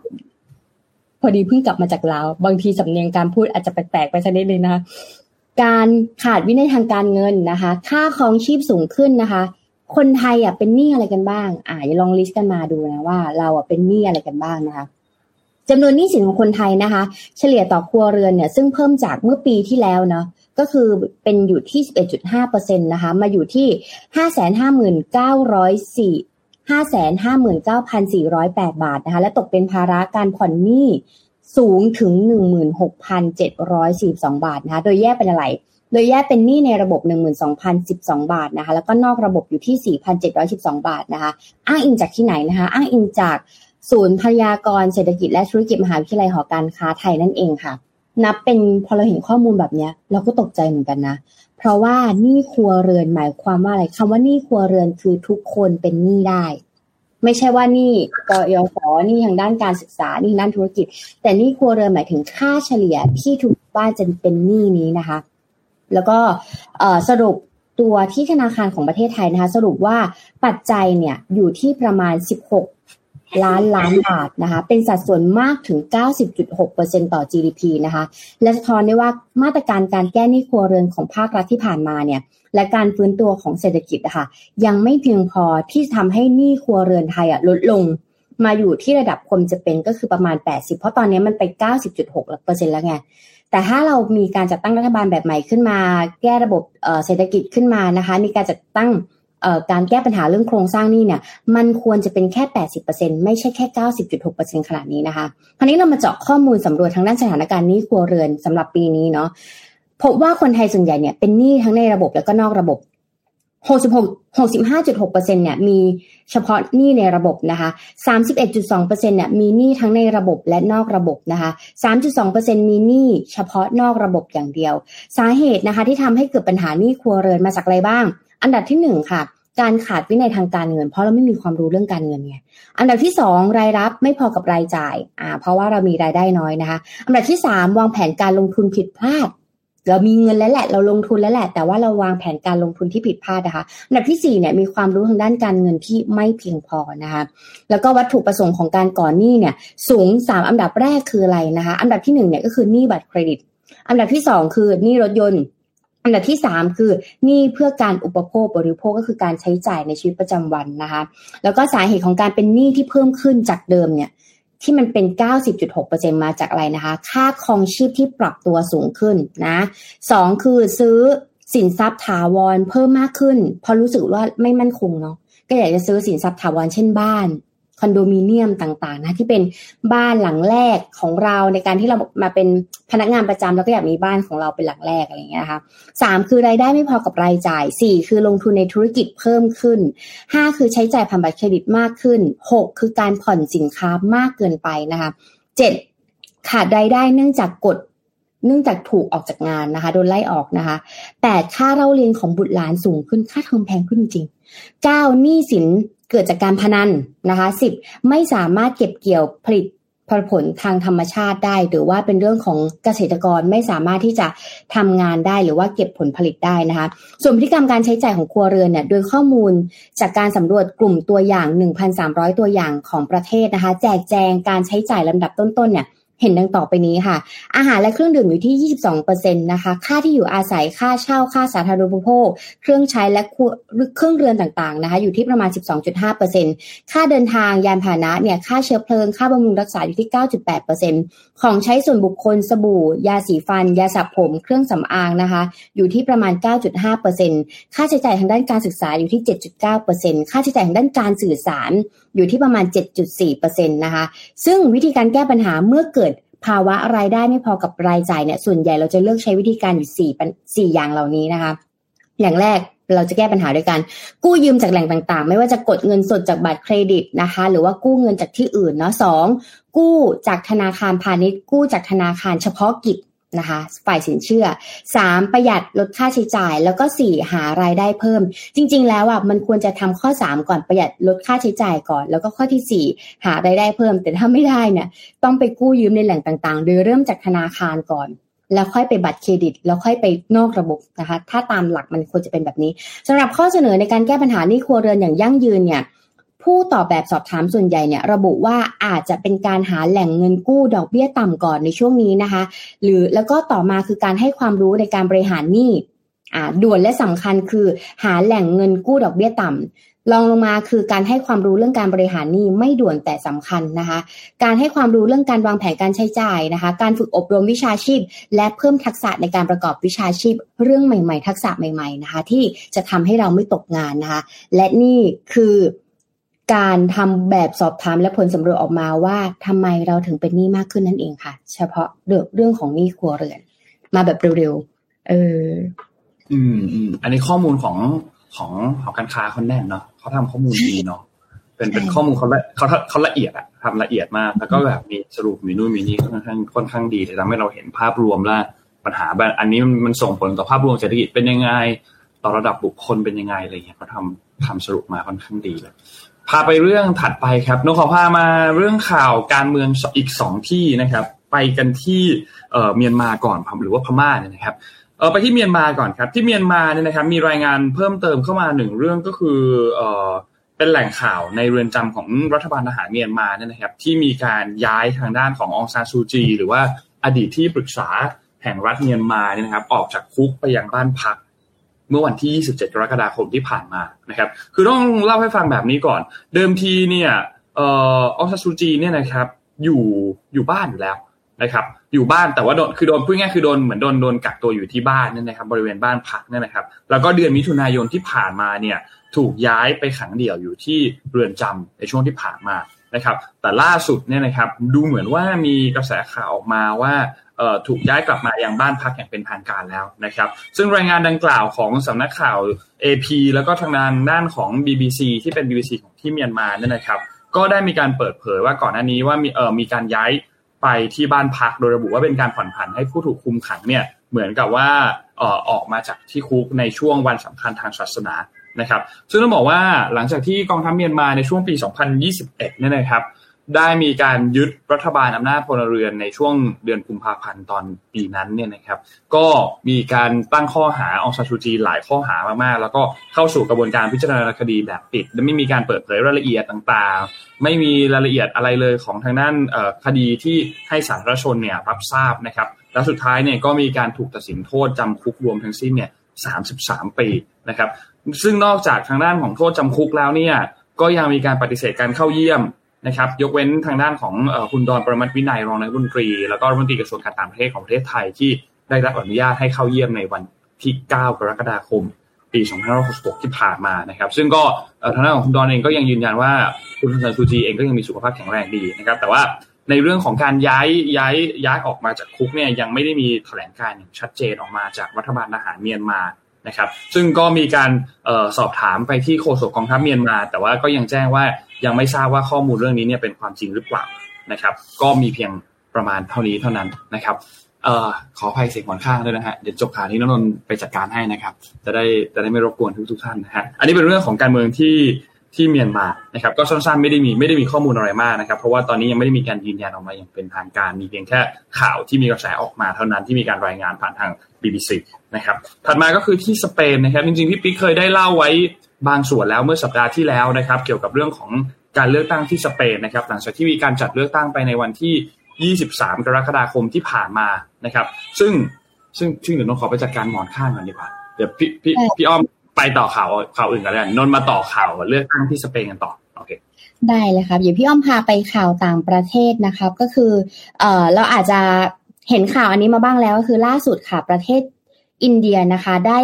พอดีเพิ่งกลับมาจากลาวบางทีสำเนียงการพูดอาจจะแปลกๆไปสักนิดเลยนะคะการขาดวินัยทางการเงินนะคะ ค่าครองชีพสูงขึ้นนะคะ คนไทยอะเป็นหนี้อะไรกันบ้าง อ่าลองลิสต์กันมาดูนะว่า เราอะเป็นหนี้อะไรกันบ้างนะคะ จำนวนหนี้สินของคนไทยนะคะ เฉลี่ยต่อครัวเรือนเนี่ยซึ่งเพิ่มจากเมื่อปีที่แล้วเนาะก็คือเป็นอยู่ที่ 11.5%นะคะมาอยู่ที่ 559,400 559,408 บาทนะคะและตกเป็นภาระการผ่อนหนี้สูงถึง 16,742 บาทนะคะ โดยแยกเป็นอะไร โดยแยกเป็นหนี้ในระบบ 12,012 บาทนะคะ แล้วก็นอกระบบอยู่ที่ 4,712 บาทนะคะ อ้างอิงจากที่ไหนนะคะ อ้างอิงจาก ศูนย์พยากรเศรษฐกิจและธุรกิจมหาวิทยาลัยหอการค้าไทยนั่นเองค่ะ นับเป็นพอเราเห็นข้อมูลแบบนี้เราก็ตกใจเหมือนกันนะ เพราะว่านี่ครัวเรือนหมายความว่าอะไรคำว่านี่ครัวเรือนคือทุกคนเป็นหนี้ได้ ไม่ใช่ว่านี่กยศนี่ทางด้านการศึกษานี่ด้านธุรกิจ แต่นี่ครัวเรือนหมายถึงค่าเฉลี่ยที่ทุกบ้านจะเป็นหนี้นี้นะคะ แล้วก็สรุปตัวที่ธนาคารของประเทศไทยนะคะ สรุปว่าปัจจัยเนี่ยอยู่ที่ประมาณ 16 ล้านล้านบาทนะคะ เป็นสัดส่วนมากถึง 90.6%ต่อ GDP นะคะ และสะท้อนได้ว่ามาตรการการแก้หนี้ครัวเรือนของภาครัฐที่ผ่านมาเนี่ยและการฟื้นตัวของเศรษฐกิจนะคะยังไม่เพียงพอที่ทำให้หนี้ครัวเรือนไทยอะลดลงมาอยู่ที่ระดับควรจะเป็นก็คือประมาณ 80 เพราะตอนนี้มันไป 90.6เปอร์เซ็นต์แล้วไงแต่ถ้าเรามีการจัดตั้งรัฐบาลแบบใหม่ขึ้นมา แก้ระบบเศรษฐกิจขึ้นมานะคะ มีการจัดตั้ง การแก้ปัญหาเรื่องโครงสร้างนี้เนี่ยมันควรจะเป็นแค่ 80%ไม่ใช่แค่ 90.6%ขนาดนี้นะคะคราวนี้เรามาเจาะข้อมูลสำรวจทางด้านสถานการณ์หนี้ครัวเรือนสำหรับปีนี้เนาะพบว่าคนไทยส่วนใหญ่เนี่ยเป็นหนี้ทั้งในระบบแล้วก็นอกระบบ66 65.6%เนี่ยมีเฉพาะหนี้ในระบบนะคะ31.2%เนี่ยมีหนี้ทั้งในระบบและนอกระบบนะคะ3.2%มีหนี้เฉพาะนอกระบบอย่างเดียว สาเหตุนะคะที่ทำให้เกิดปัญหาหนี้ครัวเรือนมาจากอะไรบ้าง อันดับที่1ค่ะ การขาดวินัยทางการเงิน เพราะเราไม่มีความรู้เรื่องการเงินไงอันดับที่2รายรับไม่พอกับรายจ่ายอ่าเพราะว่าเรามีรายได้น้อยนะคะ อันดับที่3วางแผนการลงทุนผิดพลาดเรามีเงินแล้วแหละ เราลงทุนแล้วแหละ แต่ว่าเราวางแผนการลงทุนที่ผิดพลาดนะคะอันดับที่4เนี่ยมีความรู้ทางด้านการเงินที่ไม่เพียงพอนะคะแล้วก็วัตถุประสงค์ของการก่อนหนี้เนี่ยสูง 3 อันดับแรกคืออะไรนะคะ อันดับที่1เนี่ยก็คือหนี้บัตรเครดิต อันดับที่ 2 คือหนี้รถยนต์ อันดับที่ 3 คือหนี้เพื่อการอุปโภคบริโภคก็คือการใช้จ่ายในชีวิตประจำวันนะคะแล้วก็สาเหตุของการเป็นหนี้ที่เพิ่มขึ้นจากเดิมเนี่ยที่มันเป็น 90.6%มาจากอะไรนะคะ ค่าครองชีพที่ปรับตัวสูงขึ้นนะสองคือซื้อสินทรัพย์ถาวรเพิ่มมากขึ้นเพราะรู้สึกว่าไม่มั่นคงเนาะก็อยากจะซื้อสินทรัพย์ถาวรเช่นบ้าน คอนโดมิเนียมต่างๆนะที่เป็นบ้านหลังแรกของเราในการที่เรามาเป็นพนักงานประจำแล้วก็อยากมีบ้านของเราเป็นหลังแรกอะไรอย่างเงี้ยนะคะสามคือรายได้ไม่พอกับรายจ่ายสี่คือลงทุนในธุรกิจเพิ่มขึ้นห้าคือใช้จ่ายผ่านบัตรเครดิตมากขึ้นหกคือการผ่อนสินค้ามากเกินไปนะคะเจ็ดขาดรายได้เนื่องจากกฎเนื่องจากถูกออกจากงานนะคะ โดนไล่ออกนะคะแปดค่าเล่าเรียนของบุตรหลานสูงขึ้นค่าเทอมแพงขึ้นจริง เก้าหนี้สินเกิดจากการพนันนะคะสิบไม่สามารถเก็บเกี่ยวผลิตผลทางธรรมชาติได้ หรือว่าเป็นเรื่องของเกษตรกรไม่สามารถที่จะทำงานได้หรือว่าเก็บผลผลิตได้นะคะ ส่วนพฤติกรรมการใช้จ่ายของครัวเรือนเนี่ยโดยข้อมูลจากการสำรวจกลุ่มตัวอย่าง 1,300 ตัวอย่างของประเทศนะคะ แจกแจงการใช้จ่ายลำดับต้นๆเนี่ย เห็นดังต่อไปนี้ค่ะ อาหารและเครื่องดื่มอยู่ที่ 22%นะคะ ค่าที่อยู่อาศัย ค่าเช่า ค่าสาธารณูปโภค เครื่องใช้และเครื่องเรือนต่างๆนะคะ อยู่ที่ประมาณ 12.5%ค่าเดินทางยานพาหนะเนี่ย ค่าเชื้อเพลิง ค่าบำรุงรักษาอยู่ที่ 9.8%ของใช้ส่วนบุคคล สบู่ ยาสีฟัน ยาสระผม เครื่องสำอางนะคะ อยู่ที่ประมาณ 9.5%ค่าใช้จ่ายทางด้านการศึกษาอยู่ที่ 7.9%ค่าใช้จ่ายทางด้านการสื่อสาร อยู่ที่ประมาณ 7.4%นะคะ ซึ่งวิธีการแก้ปัญหาเมื่อเกิด ภาวะรายได้ไม่พอกับรายจ่ายเนี่ยส่วนใหญ่เราจะเลือกใช้วิธีการอยู่สี่สี่อย่างเหล่านี้นะคะ อย่างแรกเราจะแก้ปัญหาด้วยการกู้ยืมจากแหล่งต่างๆ ไม่ว่าจะกดเงินสดจากบัตรเครดิตนะคะ หรือว่ากู้เงินจากที่อื่นเนาะสองกู้จากธนาคารพาณิชย์กู้จากธนาคารเฉพาะกิจ นะคะฝ่ายสินเชื่อ 3. ประหยัดลดค่าใช้จ่าย แล้วก็ 4. หารายได้เพิ่ม จริง ๆ แล้วอะมันควรจะทำข้อ 3 ก่อนประหยัดลดค่าใช้จ่ายก่อน แล้วก็ข้อที่ 4 หารายได้เพิ่ม แต่ถ้าไม่ได้เนี่ยต้องไปกู้ยืมในแหล่งต่างๆ โดยเริ่มจากธนาคารก่อน แล้วค่อยไปบัตรเครดิต แล้วค่อยไปนอกระบบนะคะถ้าตามหลักมันควรจะเป็นแบบนี้สำหรับข้อเสนอในการแก้ปัญหานี้ครัวเรือนอย่างยั่งยืนเนี่ย ผู้ตอบแบบสอบถามส่วนใหญ่เนี่ยระบุว่าอาจจะเป็นการหาแหล่งเงินกู้ดอกเบี้ยต่ำก่อนในช่วงนี้นะคะ หรือแล้วก็ต่อมาคือการให้ความรู้ในการบริหารหนี้อ่าด่วนและสำคัญคือหาแหล่งเงินกู้ดอกเบี้ยต่ำลองลงมาคือการให้ความรู้เรื่องการบริหารหนี้ไม่ด่วนแต่สำคัญนะคะ การให้ความรู้เรื่องการวางแผนการใช้จ่ายนะคะ การฝึกอบรมวิชาชีพ และเพิ่มทักษะในการประกอบวิชาชีพ เรื่องใหม่ ๆ ทักษะใหม่ ๆนะคะ ที่จะทำให้เราไม่ตกงานนะคะ และนี่คือ การทำแบบสอบถามและผลสำรวจออกมาว่าทำไมเราถึงเป็นหนี้มากขึ้นนั่นเองค่ะ เฉพาะเรื่องเรื่องของหนี้ครัวเรือน มาแบบเร็วๆเออ อืมอืมอันนี้ข้อมูลของของหอการค้าเขาแน่นเนาะเขาทำข้อมูลดีเนาะเป็นเป็นข้อมูลเขาละเขาเขาละเอียดอะทำละเอียดมาก แล้วก็แบบมีสรุปมีนู่นมีนี่ค่อนข้างค่อนข้างดีเลยทำให้เราเห็นภาพรวมและปัญหาแบบอันนี้มันส่งผลต่อภาพรวมเศรษฐกิจเป็นยังไง ต่อระดับบุคคลเป็นยังไงอะไรเงี้ยเขาทำทำสรุปมาค่อนข้างดีเลย พาไปเรื่องถัดไปครับนกขอพามาเรื่องข่าวการเมืองอีกสองที่นะครับ ไปกันที่เมียนมาก่อนหรือว่าพม่าเนี่ยนะครับเออไปที่เมียนมาก่อนครับ ที่เมียนมาเนี่ยนะครับ มีรายงานเพิ่มเติมเข้ามาหนึ่งเรื่องก็คือเออเป็นแหล่งข่าวในเรือนจำของรัฐบาลทหารเมียนมาเนี่ยนะครับ ที่มีการย้ายทางด้านขององซานซูจี หรือว่าอดีตที่ปรึกษาแห่งรัฐเมียนมาเนี่ยนะครับ ออกจากคุกไปยังบ้านพัก เมื่อวันที่ 27 กรกฎาคมที่ผ่านมานะครับ คือต้องเล่าให้ฟังแบบนี้ก่อน เดิมทีเนี่ยเอ่อองซาซูจีเนี่ยนะครับ อยู่อยู่บ้านอยู่แล้วนะครับ อยู่บ้านแต่ว่าโดนคือโดนพูดง่ายคือโดนเหมือนโดนโดนกักตัวอยู่ที่บ้านนั่นนะครับ บริเวณบ้านพักนั่นนะครับ แล้วก็เดือนมิถุนายนที่ผ่านมาเนี่ยถูกย้ายไปขังเดี่ยวอยู่ที่เรือนจำในช่วงที่ผ่านมา นะครับ แต่ล่าสุดเนี่ยนะครับดูเหมือนว่ามีกระแสข่าวออกมาว่าถูกย้ายกลับมายังบ้านพักอย่างเป็นทางการแล้วนะครับ ซึ่งรายงานดังกล่าวของสำนักข่าว AP แล้วก็ทางด้านด้านของ BBC ที่เป็น BBC ของที่เมียนมาเนี่ยนะครับ ก็ได้มีการเปิดเผยว่าก่อนหน้านี้ว่ามีเอ่อมีการย้ายไปที่บ้านพักโดยระบุว่าเป็นการผ่อนผันให้ผู้ถูกคุมขังเนี่ยเหมือนกับว่าเอ่อออกมาจากที่คุกในช่วงวันสำคัญทางศาสนา นะครับ ซึ่งต้องบอกว่าหลังจากที่กองทัพเมียนมาในช่วงปี 2021เนี่ยนะครับ ได้มีการยึดรัฐบาลอำนาจพลเรือนในช่วงเดือนกุมภาพันธ์ตอนปีนั้นเนี่ยนะครับ ก็มีการตั้งข้อหาองซานซูจีหลายข้อหามากๆ แล้วก็เข้าสู่กระบวนการพิจารณาคดีแบบปิด และไม่มีการเปิดเผยรายละเอียดต่างๆ ไม่มีรายละเอียดอะไรเลยของทางด้านคดีที่ให้สาธารณชนเนี่ยรับทราบนะครับและสุดท้ายเนี่ยก็มีการถูกตัดสินโทษจำคุกรวมทั้งสิ้นเนี่ย 33 ปีนะครับ ซึ่งนอกจากทางด้านของโทษจำคุกแล้วเนี่ย ก็ยังมีการปฏิเสธการเข้าเยี่ยมนะครับ ยกเว้นทางด้านของคุณดอนประมัติวินัยรองนายกรัฐมนตรี แล้วก็รัฐมนตรีกระทรวงการต่างประเทศของประเทศไทยที่ได้รับอนุญาตให้เข้าเยี่ยมในวันที่ 9 กรกฎาคม ปี2566ที่ผ่านมานะครับ ซึ่งก็ทางด้านของคุณดอนเองก็ยังยืนยันว่าคุณซันซูจีเองก็ยังมีสุขภาพแข็งแรงดีนะครับ แต่ว่าในเรื่องของการย้ายย้ายย้ายออกมาจากคุกเนี่ยยังไม่ได้มีแถลงการอย่างชัดเจนออกมาจากรัฐบาลทหารเมียนมา นะครับซึ่งก็มีการออสอบถามไปที่โฆษกกองทัพเมียนมา แต่ว่าก็ยังแจ้งว่ายังไม่ทราบว่าข้อมูลเรื่องนี้เนี่ยเป็นความจริงหรือเปล่านะครับ ก็มีเพียงประมาณเท่านี้เท่านั้นนะครับออขออภัยเสียงหอนข้างด้วยนะฮะเดี๋ยวจบข่าวนี้นนนไปจัดการให้นะครับ จะได้จะได้ไม่รบกวนทุกทุกท่านนะฮะอันนี้เป็นเรื่องของการเมืองที่ ที่เมียนมานะครับก็สั้นๆไม่ได้มีไม่ได้มีข้อมูลอะไรมากนะครับเพราะว่าตอนนี้ยังไม่ได้มีการยืนยันออกมาอย่างเป็นทางการมีเพียงแค่ข่าวที่มีกระแสออกมาเท่านั้นที่มีการรายงานผ่านทาง BBC นะครับถัดมาก็คือที่สเปนนะครับจริงๆพี่ปิ๊กเคยได้เล่าไว้บางส่วนแล้วเมื่อสัปดาห์ที่แล้วนะครับ เกี่ยวกับเรื่องของการเลือกตั้งที่สเปนนะครับหลังจากที่มีการจัดเลือกตั้งไปในวันที่ 23 กรกฎาคมที่ผ่านมานะครับ ซึ่งซึ่งซึ่งเดี๋ยวนนขอไปจัดการหมอนข้างก่อนดีกว่าเดี๋ยวพี่พี่พี่อ้อม ไปต่อข่าวข่าวอื่นกันเลยนนมาต่อข่าวเลือกตั้งที่สเปนกันต่อโอเคได้เลยครับเดี๋ยวพี่อ้อมพาไปข่าวต่างประเทศนะครับ ก็คือเอ่อเราอาจจะเห็นข่าวอันนี้มาบ้างแล้วก็คือล่าสุดค่ะประเทศอินเดียนะคะ ได้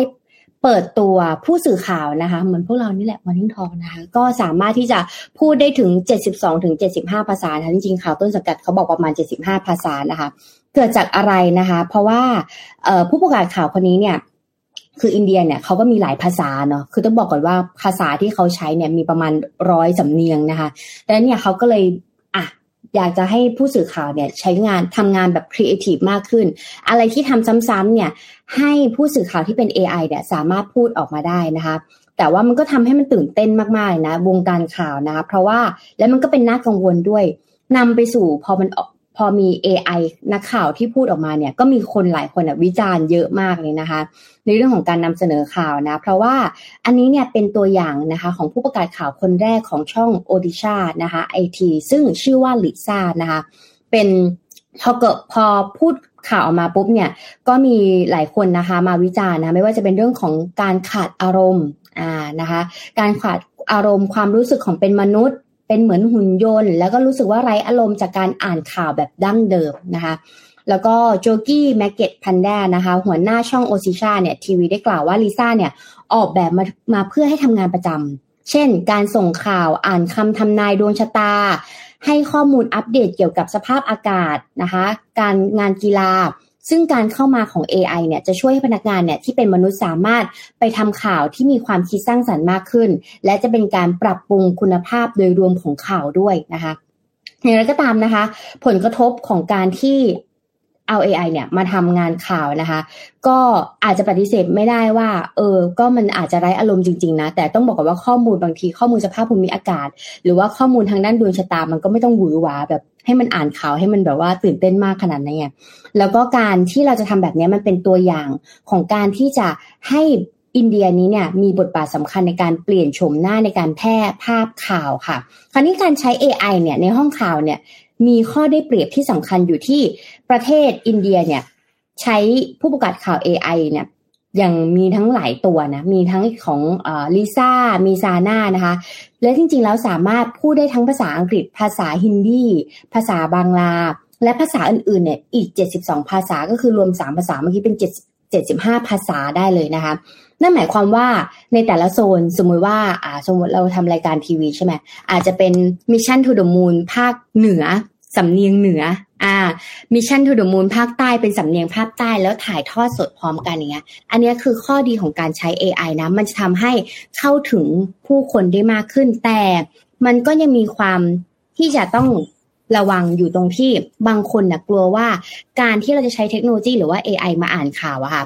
เปิดตัวผู้สื่อข่าวนะคะ เหมือนพวกเรานี่แหละ Morning Talk นะคะ ก็สามารถที่จะพูดได้ถึง 72ถึง75 ภาษานะจริงๆข่าวต้นสังกัดเขาบอกประมาณ 75 ภาษานะคะ เกิดจากอะไรนะคะ เพราะว่าผู้ประกาศข่าวคนนี้เนี่ย คืออินเดียเนี่ยเขาก็มีหลายภาษาเนาะคือต้องบอกก่อนว่าภาษาที่เขาใช้เนี่ยมีประมาณร้อยสำเนียงนะคะดังนั้นเนี่ยเขาก็เลยอะอยากจะให้ผู้สื่อข่าวเนี่ยใช้งานทำงานแบบครีเอทีฟมากขึ้น อะไรที่ทำซ้ำๆเนี่ยให้ผู้สื่อข่าวที่เป็น AI เนี่ยสามารถพูดออกมาได้นะคะแต่ว่ามันก็ทำให้มันตื่นเต้นมากๆนะวงการข่าวนะคะเพราะว่าแล้วมันก็เป็นน่ากังวลด้วยนำไปสู่พอมันออก พอมี AI นักข่าวที่พูดออกมาเนี่ยก็มีคนหลายคนวิจารณ์เยอะมากเลยนะคะ ในเรื่องของการนำเสนอข่าวนะ เพราะว่าอันนี้เนี่ยเป็นตัวอย่างนะคะของผู้ประกาศข่าวคนแรกของช่องโอดิชานะคะไอทีซึ่งชื่อว่าลิซ่านะคะเป็นพอเกิดพอพูดข่าวออกมาปุ๊บเนี่ยก็มีหลายคนนะคะมาวิจารณ์นะไม่ว่าจะเป็นเรื่องของการขาดอารมณ์อ่านะคะการขาดอารมณ์ความรู้สึกของเป็นมนุษย์ เป็นเหมือนหุ่นยนต์ แล้วก็รู้สึกว่าไร้อารมณ์จากการอ่านข่าวแบบดั้งเดิมนะคะแล้วก็โจกี้แมกเก็ตพันด้นะคะหัวหน้าช่องโอซิชาเนี่ยทีวีได้กล่าวว่าลิซ่าเนี่ยออกแบบมามาเพื่อให้ทำงานประจำเช่น การส่งข่าวอ่านคำทำนายดวงชะตา ให้ข้อมูลอัปเดตเกี่ยวกับสภาพอากาศนะคะ การงานกีฬา ซึ่งการเข้ามาของ AI เนี่ยจะช่วยให้พนักงานเนี่ยที่เป็นมนุษย์สามารถไปทำข่าวที่มีความคิดสร้างสรรค์มากขึ้น และจะเป็นการปรับปรุงคุณภาพโดยรวมของข่าวด้วยนะคะอย่างไรก็ตามนะคะ ผลกระทบของการที่ เอา AI เนี่ยมาทำงานข่าวนะคะ ก็อาจจะปฏิเสธไม่ได้ว่า เออ ก็มันอาจจะไร้อารมณ์จริงๆนะ แต่ต้องบอกก่อนว่าข้อมูลบางทีข้อมูลสภาพภูมิอากาศ หรือว่าข้อมูลทางด้านดวงชะตามันก็ไม่ต้องหวือหวาแบบให้มันอ่านข่าวให้มันแบบว่าตื่นเต้นมากขนาดนี้แล้วก็การที่เราจะทำแบบนี้มันเป็นตัวอย่างของการที่จะให้อินเดียนี้เนี่ยมีบทบาทสำคัญในการเปลี่ยนโฉมหน้าในการแพร่ภาพข่าวค่ะ คราวนี้การใช้ AI เนี่ยในห้องข่าวเนี่ย มีข้อได้เปรียบที่สำคัญอยู่ที่ประเทศอินเดียเนี่ยใช้ผู้ประกาศข่าว AI เนี่ยอย่างมีทั้งหลายตัวนะ มีทั้งของลิซ่า มีซาน่านะคะ และจริงๆ แล้วสามารถพูดได้ทั้งภาษาอังกฤษ ภาษาฮินดี ภาษา Bangla และภาษาอื่นๆ เนี่ย อีก 72 ภาษา ก็คือรวม 3 ภาษา เมื่อกี้เป็น7 75 ภาษาได้เลยนะคะ นั่นหมายความว่าในแต่ละโซนสมมุติว่าอ่าสมมติเราทำรายการทีวีใช่ไหมอาจจะเป็น Mission To The Moon ภาคเหนือสำเนียงเหนืออ่า Mission To The Moon ภาคใต้เป็นสำเนียงภาคใต้แล้วถ่ายทอดสดพร้อมกันอย่างเงี้ย อันนี้คือข้อดีของการใช้ AI นะ มันจะทำให้เข้าถึงผู้คนได้มากขึ้นแต่มันก็ยังมีความที่จะต้อง ระวังอยู่ตรงที่บางคนนะกลัวว่า การที่เราจะใช้เทคโนโลยีหรือว่า AI มาอ่านข่าวอะค่ะ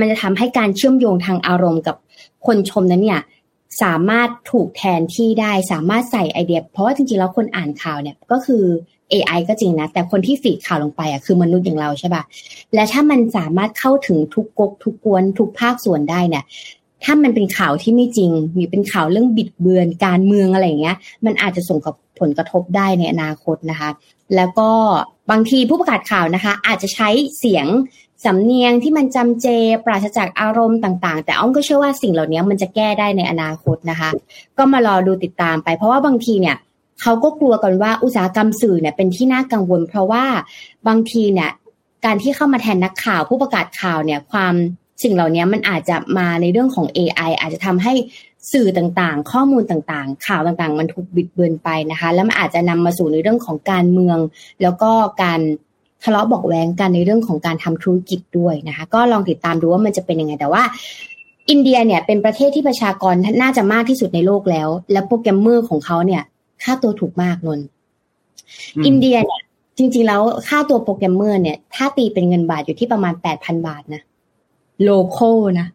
มันจะทำให้การเชื่อมโยงทางอารมณ์กับคนชมนั้นเนี่ยสามารถถูกแทนที่ได้สามารถใส่ไอเดีย เพราะว่าจริงๆแล้วคนอ่านข่าวเนี่ยก็คือ AI ก็จริงนะ แต่คนที่ฟีดข่าวลงไปอะคือมนุษย์อย่างเราใช่ปะ่ะและถ้ามันสามารถเข้าถึงทุกกกทุกกวนทุกภาคส่วนได้เนี่ยถ้ามันเป็นข่าวที่ไม่จริงหรือเป็นข่าวเรื่องบิดเบือนการเมืองอะไรอย่างเงี้ย มันอาจจะส่งกับ ผลกระทบได้ในอนาคตนะคะ แล้วก็บางทีผู้ประกาศข่าวนะคะ อาจจะใช้เสียงสำเนียงที่มันจำเจ ปราศจากอารมณ์ต่าง ๆ แต่อ้อมก็เชื่อว่าสิ่งเหล่านี้มันจะแก้ได้ในอนาคตนะคะ ก็มารอดูติดตามไป เพราะว่าบางทีเนี่ยเขาก็กลัวกันว่าอุตสาหกรรมสื่อเนี่ยเป็นที่น่ากังวล เพราะว่าบางทีเนี่ยการที่เข้ามาแทนนักข่าว ผู้ประกาศข่าวเนี่ยความสิ่งเหล่านี้มันอาจจะมาในเรื่องของ AI อาจจะทำให้ สื่อต่างๆ ข้อมูลต่างๆ ข่าวต่างๆ มันถูกบิดเบือนไปนะคะ แล้วมันอาจจะนำมาสู่ในเรื่องของการเมือง แล้วก็การทะเลาะบอกแว้งกันในเรื่องของการทำธุรกิจด้วยนะคะ ก็ลองติดตามดูว่ามันจะเป็นยังไงแต่ว่าอินเดียเนี่ยเป็นประเทศที่ประชากรน่าจะมากที่สุดในโลกแล้ว และโปรแกรมเมอร์ของเขาเนี่ย ค่าตัวถูกมากในอินเดียเนี่ยจริง ๆ แล้วค่าตัวโปรแกรมเมอร์เนี่ย ถ้าตีเป็นเงินบาทอยู่ที่ประมาณแปดพันบาทนะโลโก้นะ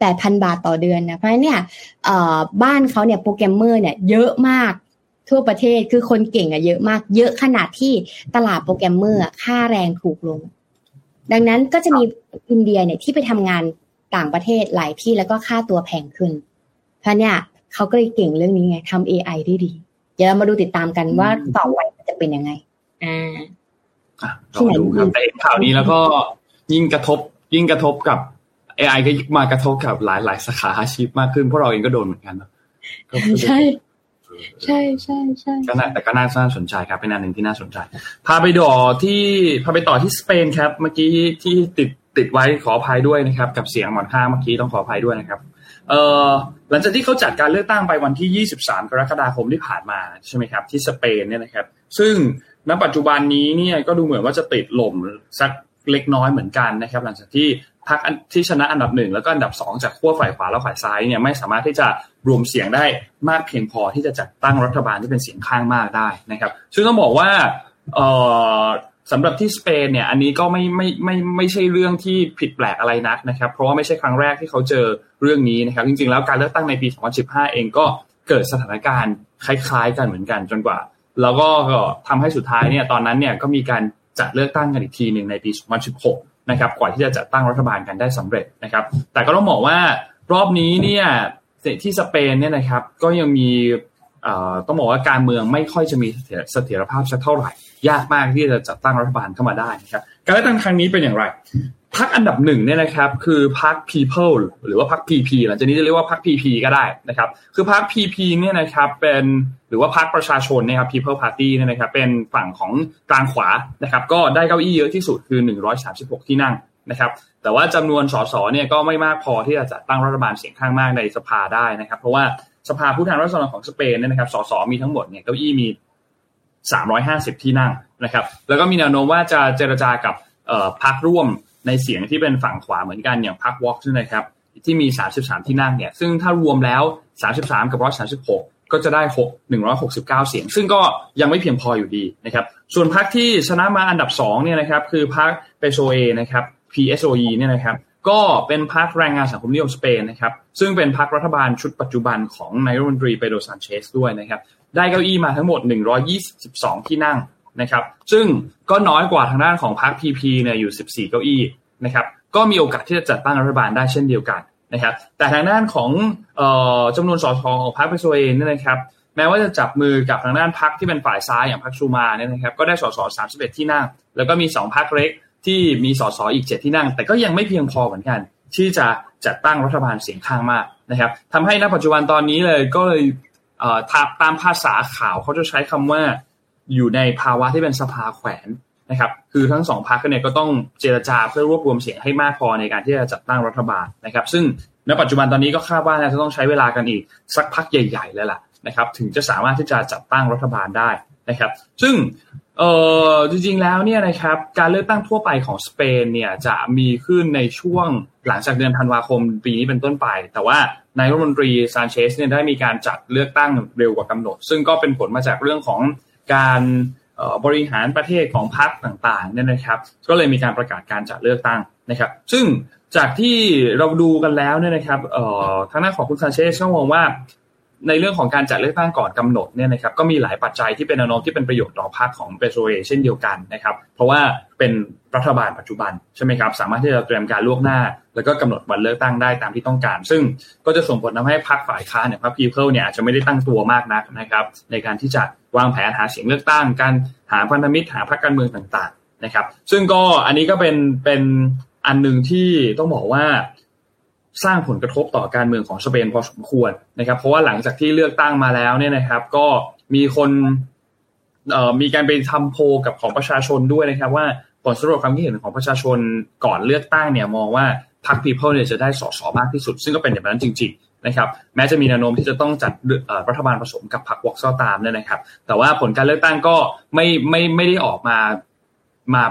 แปดพันบาทต่อเดือนนะเพราะฉะนั้นเนี่ยบ้านเขาเนี่ยโปรแกรมเมอร์เนี่ยเยอะมากทั่วประเทศคือคนเก่งอะเยอะมาก เยอะขนาดที่ตลาดโปรแกรมเมอร์ค่าแรงถูกลง ดังนั้นก็จะมีอินเดียเนี่ยที่ไปทำงานต่างประเทศหลายที่แล้วก็ค่าตัวแพงขึ้น เพราะเนี่ยเขาก็เลยเก่งเรื่องนี้ไงทำ AI ได้ดี เดี๋ยวเรามาดูติดตามกันว่าต่อไปจะเป็นยังไง อ่ารอดูครับแต่ข่าวนี้แล้วก็ยิ่งกระทบยิ่งกระทบกับ AI ก็มากระทบกับหลายหลายสาขาอาชีพมากขึ้นเพราะเราเองก็โดนเหมือนกันใช่ใช่ใช่ใช่ก็น่าแต่ก็น่าสนใจครับเป็นอันหนึ่งที่น่าสนใจ พาไปต่อที่พาไปต่อที่สเปนครับ เมื่อกี้ที่ติดติดไว้ขออภัยด้วยนะครับ กับเสียงหมอนข้างเมื่อกี้ต้องขออภัยด้วยนะครับ เอ่อหลังจากที่เขาจัดการเลือกตั้งไปวันที่ 23 กรกฎาคมที่ผ่านมาใช่ไหมครับ ที่สเปนเนี่ยนะครับ ซึ่งณปัจจุบันนี้เนี่ยก็ดูเหมือนว่าจะติดหล่มสักเล็กน้อยเหมือนกันนะครับ หลังจากที่ พรรคที่ชนะอันดับหนึ่งแล้วก็อันดับสองจากขั้วฝ่ายขวาและฝ่ายซ้ายเนี่ยไม่สามารถที่จะรวมเสียงได้มากเพียงพอที่จะจัดตั้งรัฐบาลที่เป็นเสียงข้างมากได้นะครับ ซึ่งต้องบอกว่าสำหรับที่สเปนเนี่ยอันนี้ก็ไม่ไม่ไม่ไม่ใช่เรื่องที่ผิดแปลกอะไรนักนะครับ เพราะว่าไม่ใช่ครั้งแรกที่เขาเจอเรื่องนี้นะครับ จริงๆ แล้วการเลือกตั้งในปี 2015 เองก็เกิดสถานการณ์คล้ายๆ กันเหมือนกันจนกว่า แล้วก็ทำให้สุดท้ายเนี่ยตอนนั้นเนี่ยก็มีการจัดเลือกตั้งกันอีกทีหนึ่งในปี 2016 นะครับกว่าที่จะจัดตั้งรัฐบาลกันได้สำเร็จนะครับ แต่ก็ต้องบอกว่ารอบนี้เนี่ยที่สเปนเนี่ยนะครับก็ยังมีต้องบอกว่าการเมืองไม่ค่อยจะมีเสถียรภาพสักเท่าไหร่ ยากมากที่จะจัดตั้งรัฐบาลเข้ามาได้นะครับการเลือกตั้งครั้งนี้เป็นอย่างไร พรรคอันดับหนึ่งเนี่ยนะครับคือพรรค People หรือว่าพรรค PP หลังจากนี้จะเรียกว่าพรรค PP ก็ได้นะครับคือพรรค PP เนี่ยนะครับเป็นหรือว่าพรรคประชาชนนะครับ People Party เนี่ยนะครับเป็นฝั่งของกลางขวานะครับก็ได้เก้าอี้เยอะที่สุดคือ 136 ที่นั่งนะครับแต่ว่าจำนวนสสเนี่ยก็ไม่มากพอที่จะจัดตั้งรัฐบาลเสียงข้างมากในสภาได้นะครับ เพราะว่าสภาผู้แทนราษฎรของสเปนเนี่ยนะครับสสมีทั้งหมดเนี่ยเก้าอี้มี 350 ที่นั่งนะครับแล้วก็มีแนวโน้มว่าจะเจรจากับพรรคร่วม ในเสียงที่เป็นฝั่งขวาเหมือนกันอย่างพรรควอล์กนะครับ ที่มี 33 ที่นั่งเนี่ย ซึ่งถ้ารวมแล้ว 33 กับ 136 ก็จะได้ 6 169 เสียง ซึ่งก็ยังไม่เพียงพออยู่ดีนะครับ ส่วนพรรคที่ชนะมาอันดับ2เนี่ยนะครับ คือพรรคเปโซเอนะครับ PSOE เนี่ยนะครับก็เป็นพรรคแรงงานสังคมนิยมสเปนนะครับซึ่งเป็นพรรครัฐบาลชุดปัจจุบันของนายรัฐมนตรีเปโดรซานเชสด้วยนะครับได้เก้าอี้มาทั้งหมด 122 ที่นั่ง นะครับ ซึ่งก็น้อยกว่าทางด้านของพรรค PP เนี่ยอยู่ 14 เก้าอี้นะครับ ก็มีโอกาสที่จะจัดตั้งรัฐบาลได้เช่นเดียวกันนะครับ แต่ทางด้านของจำนวนสสของพรรคเปโซเอนนี่ยนะครับแม้ว่าจะจับมือกับทางด้านพรรคที่เป็นฝ่ายซ้ายอย่างพรรคชูมาเนี่ยนะครับก็ได้สส31 ที่นั่ง แล้วก็มี 2พรรคเล็กที่มีสสอีกเจ็ดที่นั่ง แต่ก็ยังไม่เพียงพอเหมือนกัน ที่จะจัดตั้งรัฐบาลเสียงข้างมากนะครับทำให้ณปัจจุบันตอนนี้เลยก็เลยตามภาษาข่าวเขาจะใช้คำว่า อยู่ในภาวะที่เป็นสภาแขวนนะครับ คือทั้งสองพรรคเนี่ยก็ต้องเจรจาเพื่อรวบรวมเสียงให้มากพอในการที่จะจัดตั้งรัฐบาลนะครับ ซึ่งณปัจจุบันตอนนี้ก็คาดว่าจะต้องใช้เวลากันอีกสักพักใหญ่ๆเลยล่ะนะครับ ถึงจะสามารถที่จะจัดตั้งรัฐบาลได้นะครับ ซึ่งเอ่อจริงๆแล้วเนี่ยนะครับการเลือกตั้งทั่วไปของสเปนเนี่ยจะมีขึ้นในช่วงหลังจากเดือนธันวาคมปีนี้เป็นต้นไป แต่ว่านายรัฐมนตรีซานเชสเนี่ยได้มีการจัดเลือกตั้งเร็วกว่ากำหนด ซึ่งก็เป็นผลมาจากเรื่องของ การบริหารประเทศของพรรคต่างๆเนี่ยนะครับ ก็เลยมีการประกาศการจัดเลือกตั้งนะครับ ซึ่งจากที่เราดูกันแล้วเนี่ยนะครับทางด้านของคุณซานเชสก็มองว่า ในเรื่องของการจัดเลือกตั้งก่อนกำหนดเนี่ยนะครับก็มีหลายปัจจัยที่เป็นแนวโน้มที่เป็นประโยชน์ต่อพรรคของเปโตรเอเช่นเดียวกันนะครับ เพราะว่าเป็นรัฐบาลปัจจุบันใช่ไหมครับสามารถที่จะเตรียมการล่วงหน้า แล้วก็กำหนดวันเลือกตั้งได้ตามที่ต้องการ ซึ่งก็จะส่งผลทาให้พรรคฝ่ายค้านเนี่ยพรรคพีเพิลเนี่ยอาจจะไม่ได้ตั้งตัวมากนักนะครับ ในการที่จะวางแผนหาเสียงเลือกตั้ง การหาพันธมิตรหาพรรคการเมืองต่าง ๆ นะครับ ซึ่งก็อันนี้ก็เป็นเป็นอันหนึ่งที่ต้องบอกว่า สร้างผลกระทบต่อการเมืองของสเปนพอสมควรนะครับ เพราะว่าหลังจากที่เลือกตั้งมาแล้วเนี่ยนะครับ ก็มีคนมีการไปทำโพกับของประชาชนด้วยนะครับ ว่าผลสำรวจความคิดเห็นของประชาชนก่อนเลือกตั้งเนี่ยมองว่าพรรคพีเพิลเนี่ยจะได้สสมากที่สุด ซึ่งก็เป็นอย่างนั้นจริง ๆ นะครับ แม้จะมีแนวโน้มที่จะต้องจัดรัฐบาลผสมกับพรรควอกซ์ตามเนี่ยนะครับ แต่ว่าผลการเลือกตั้งก็ไม่ไม่ไม่ได้ออกมามา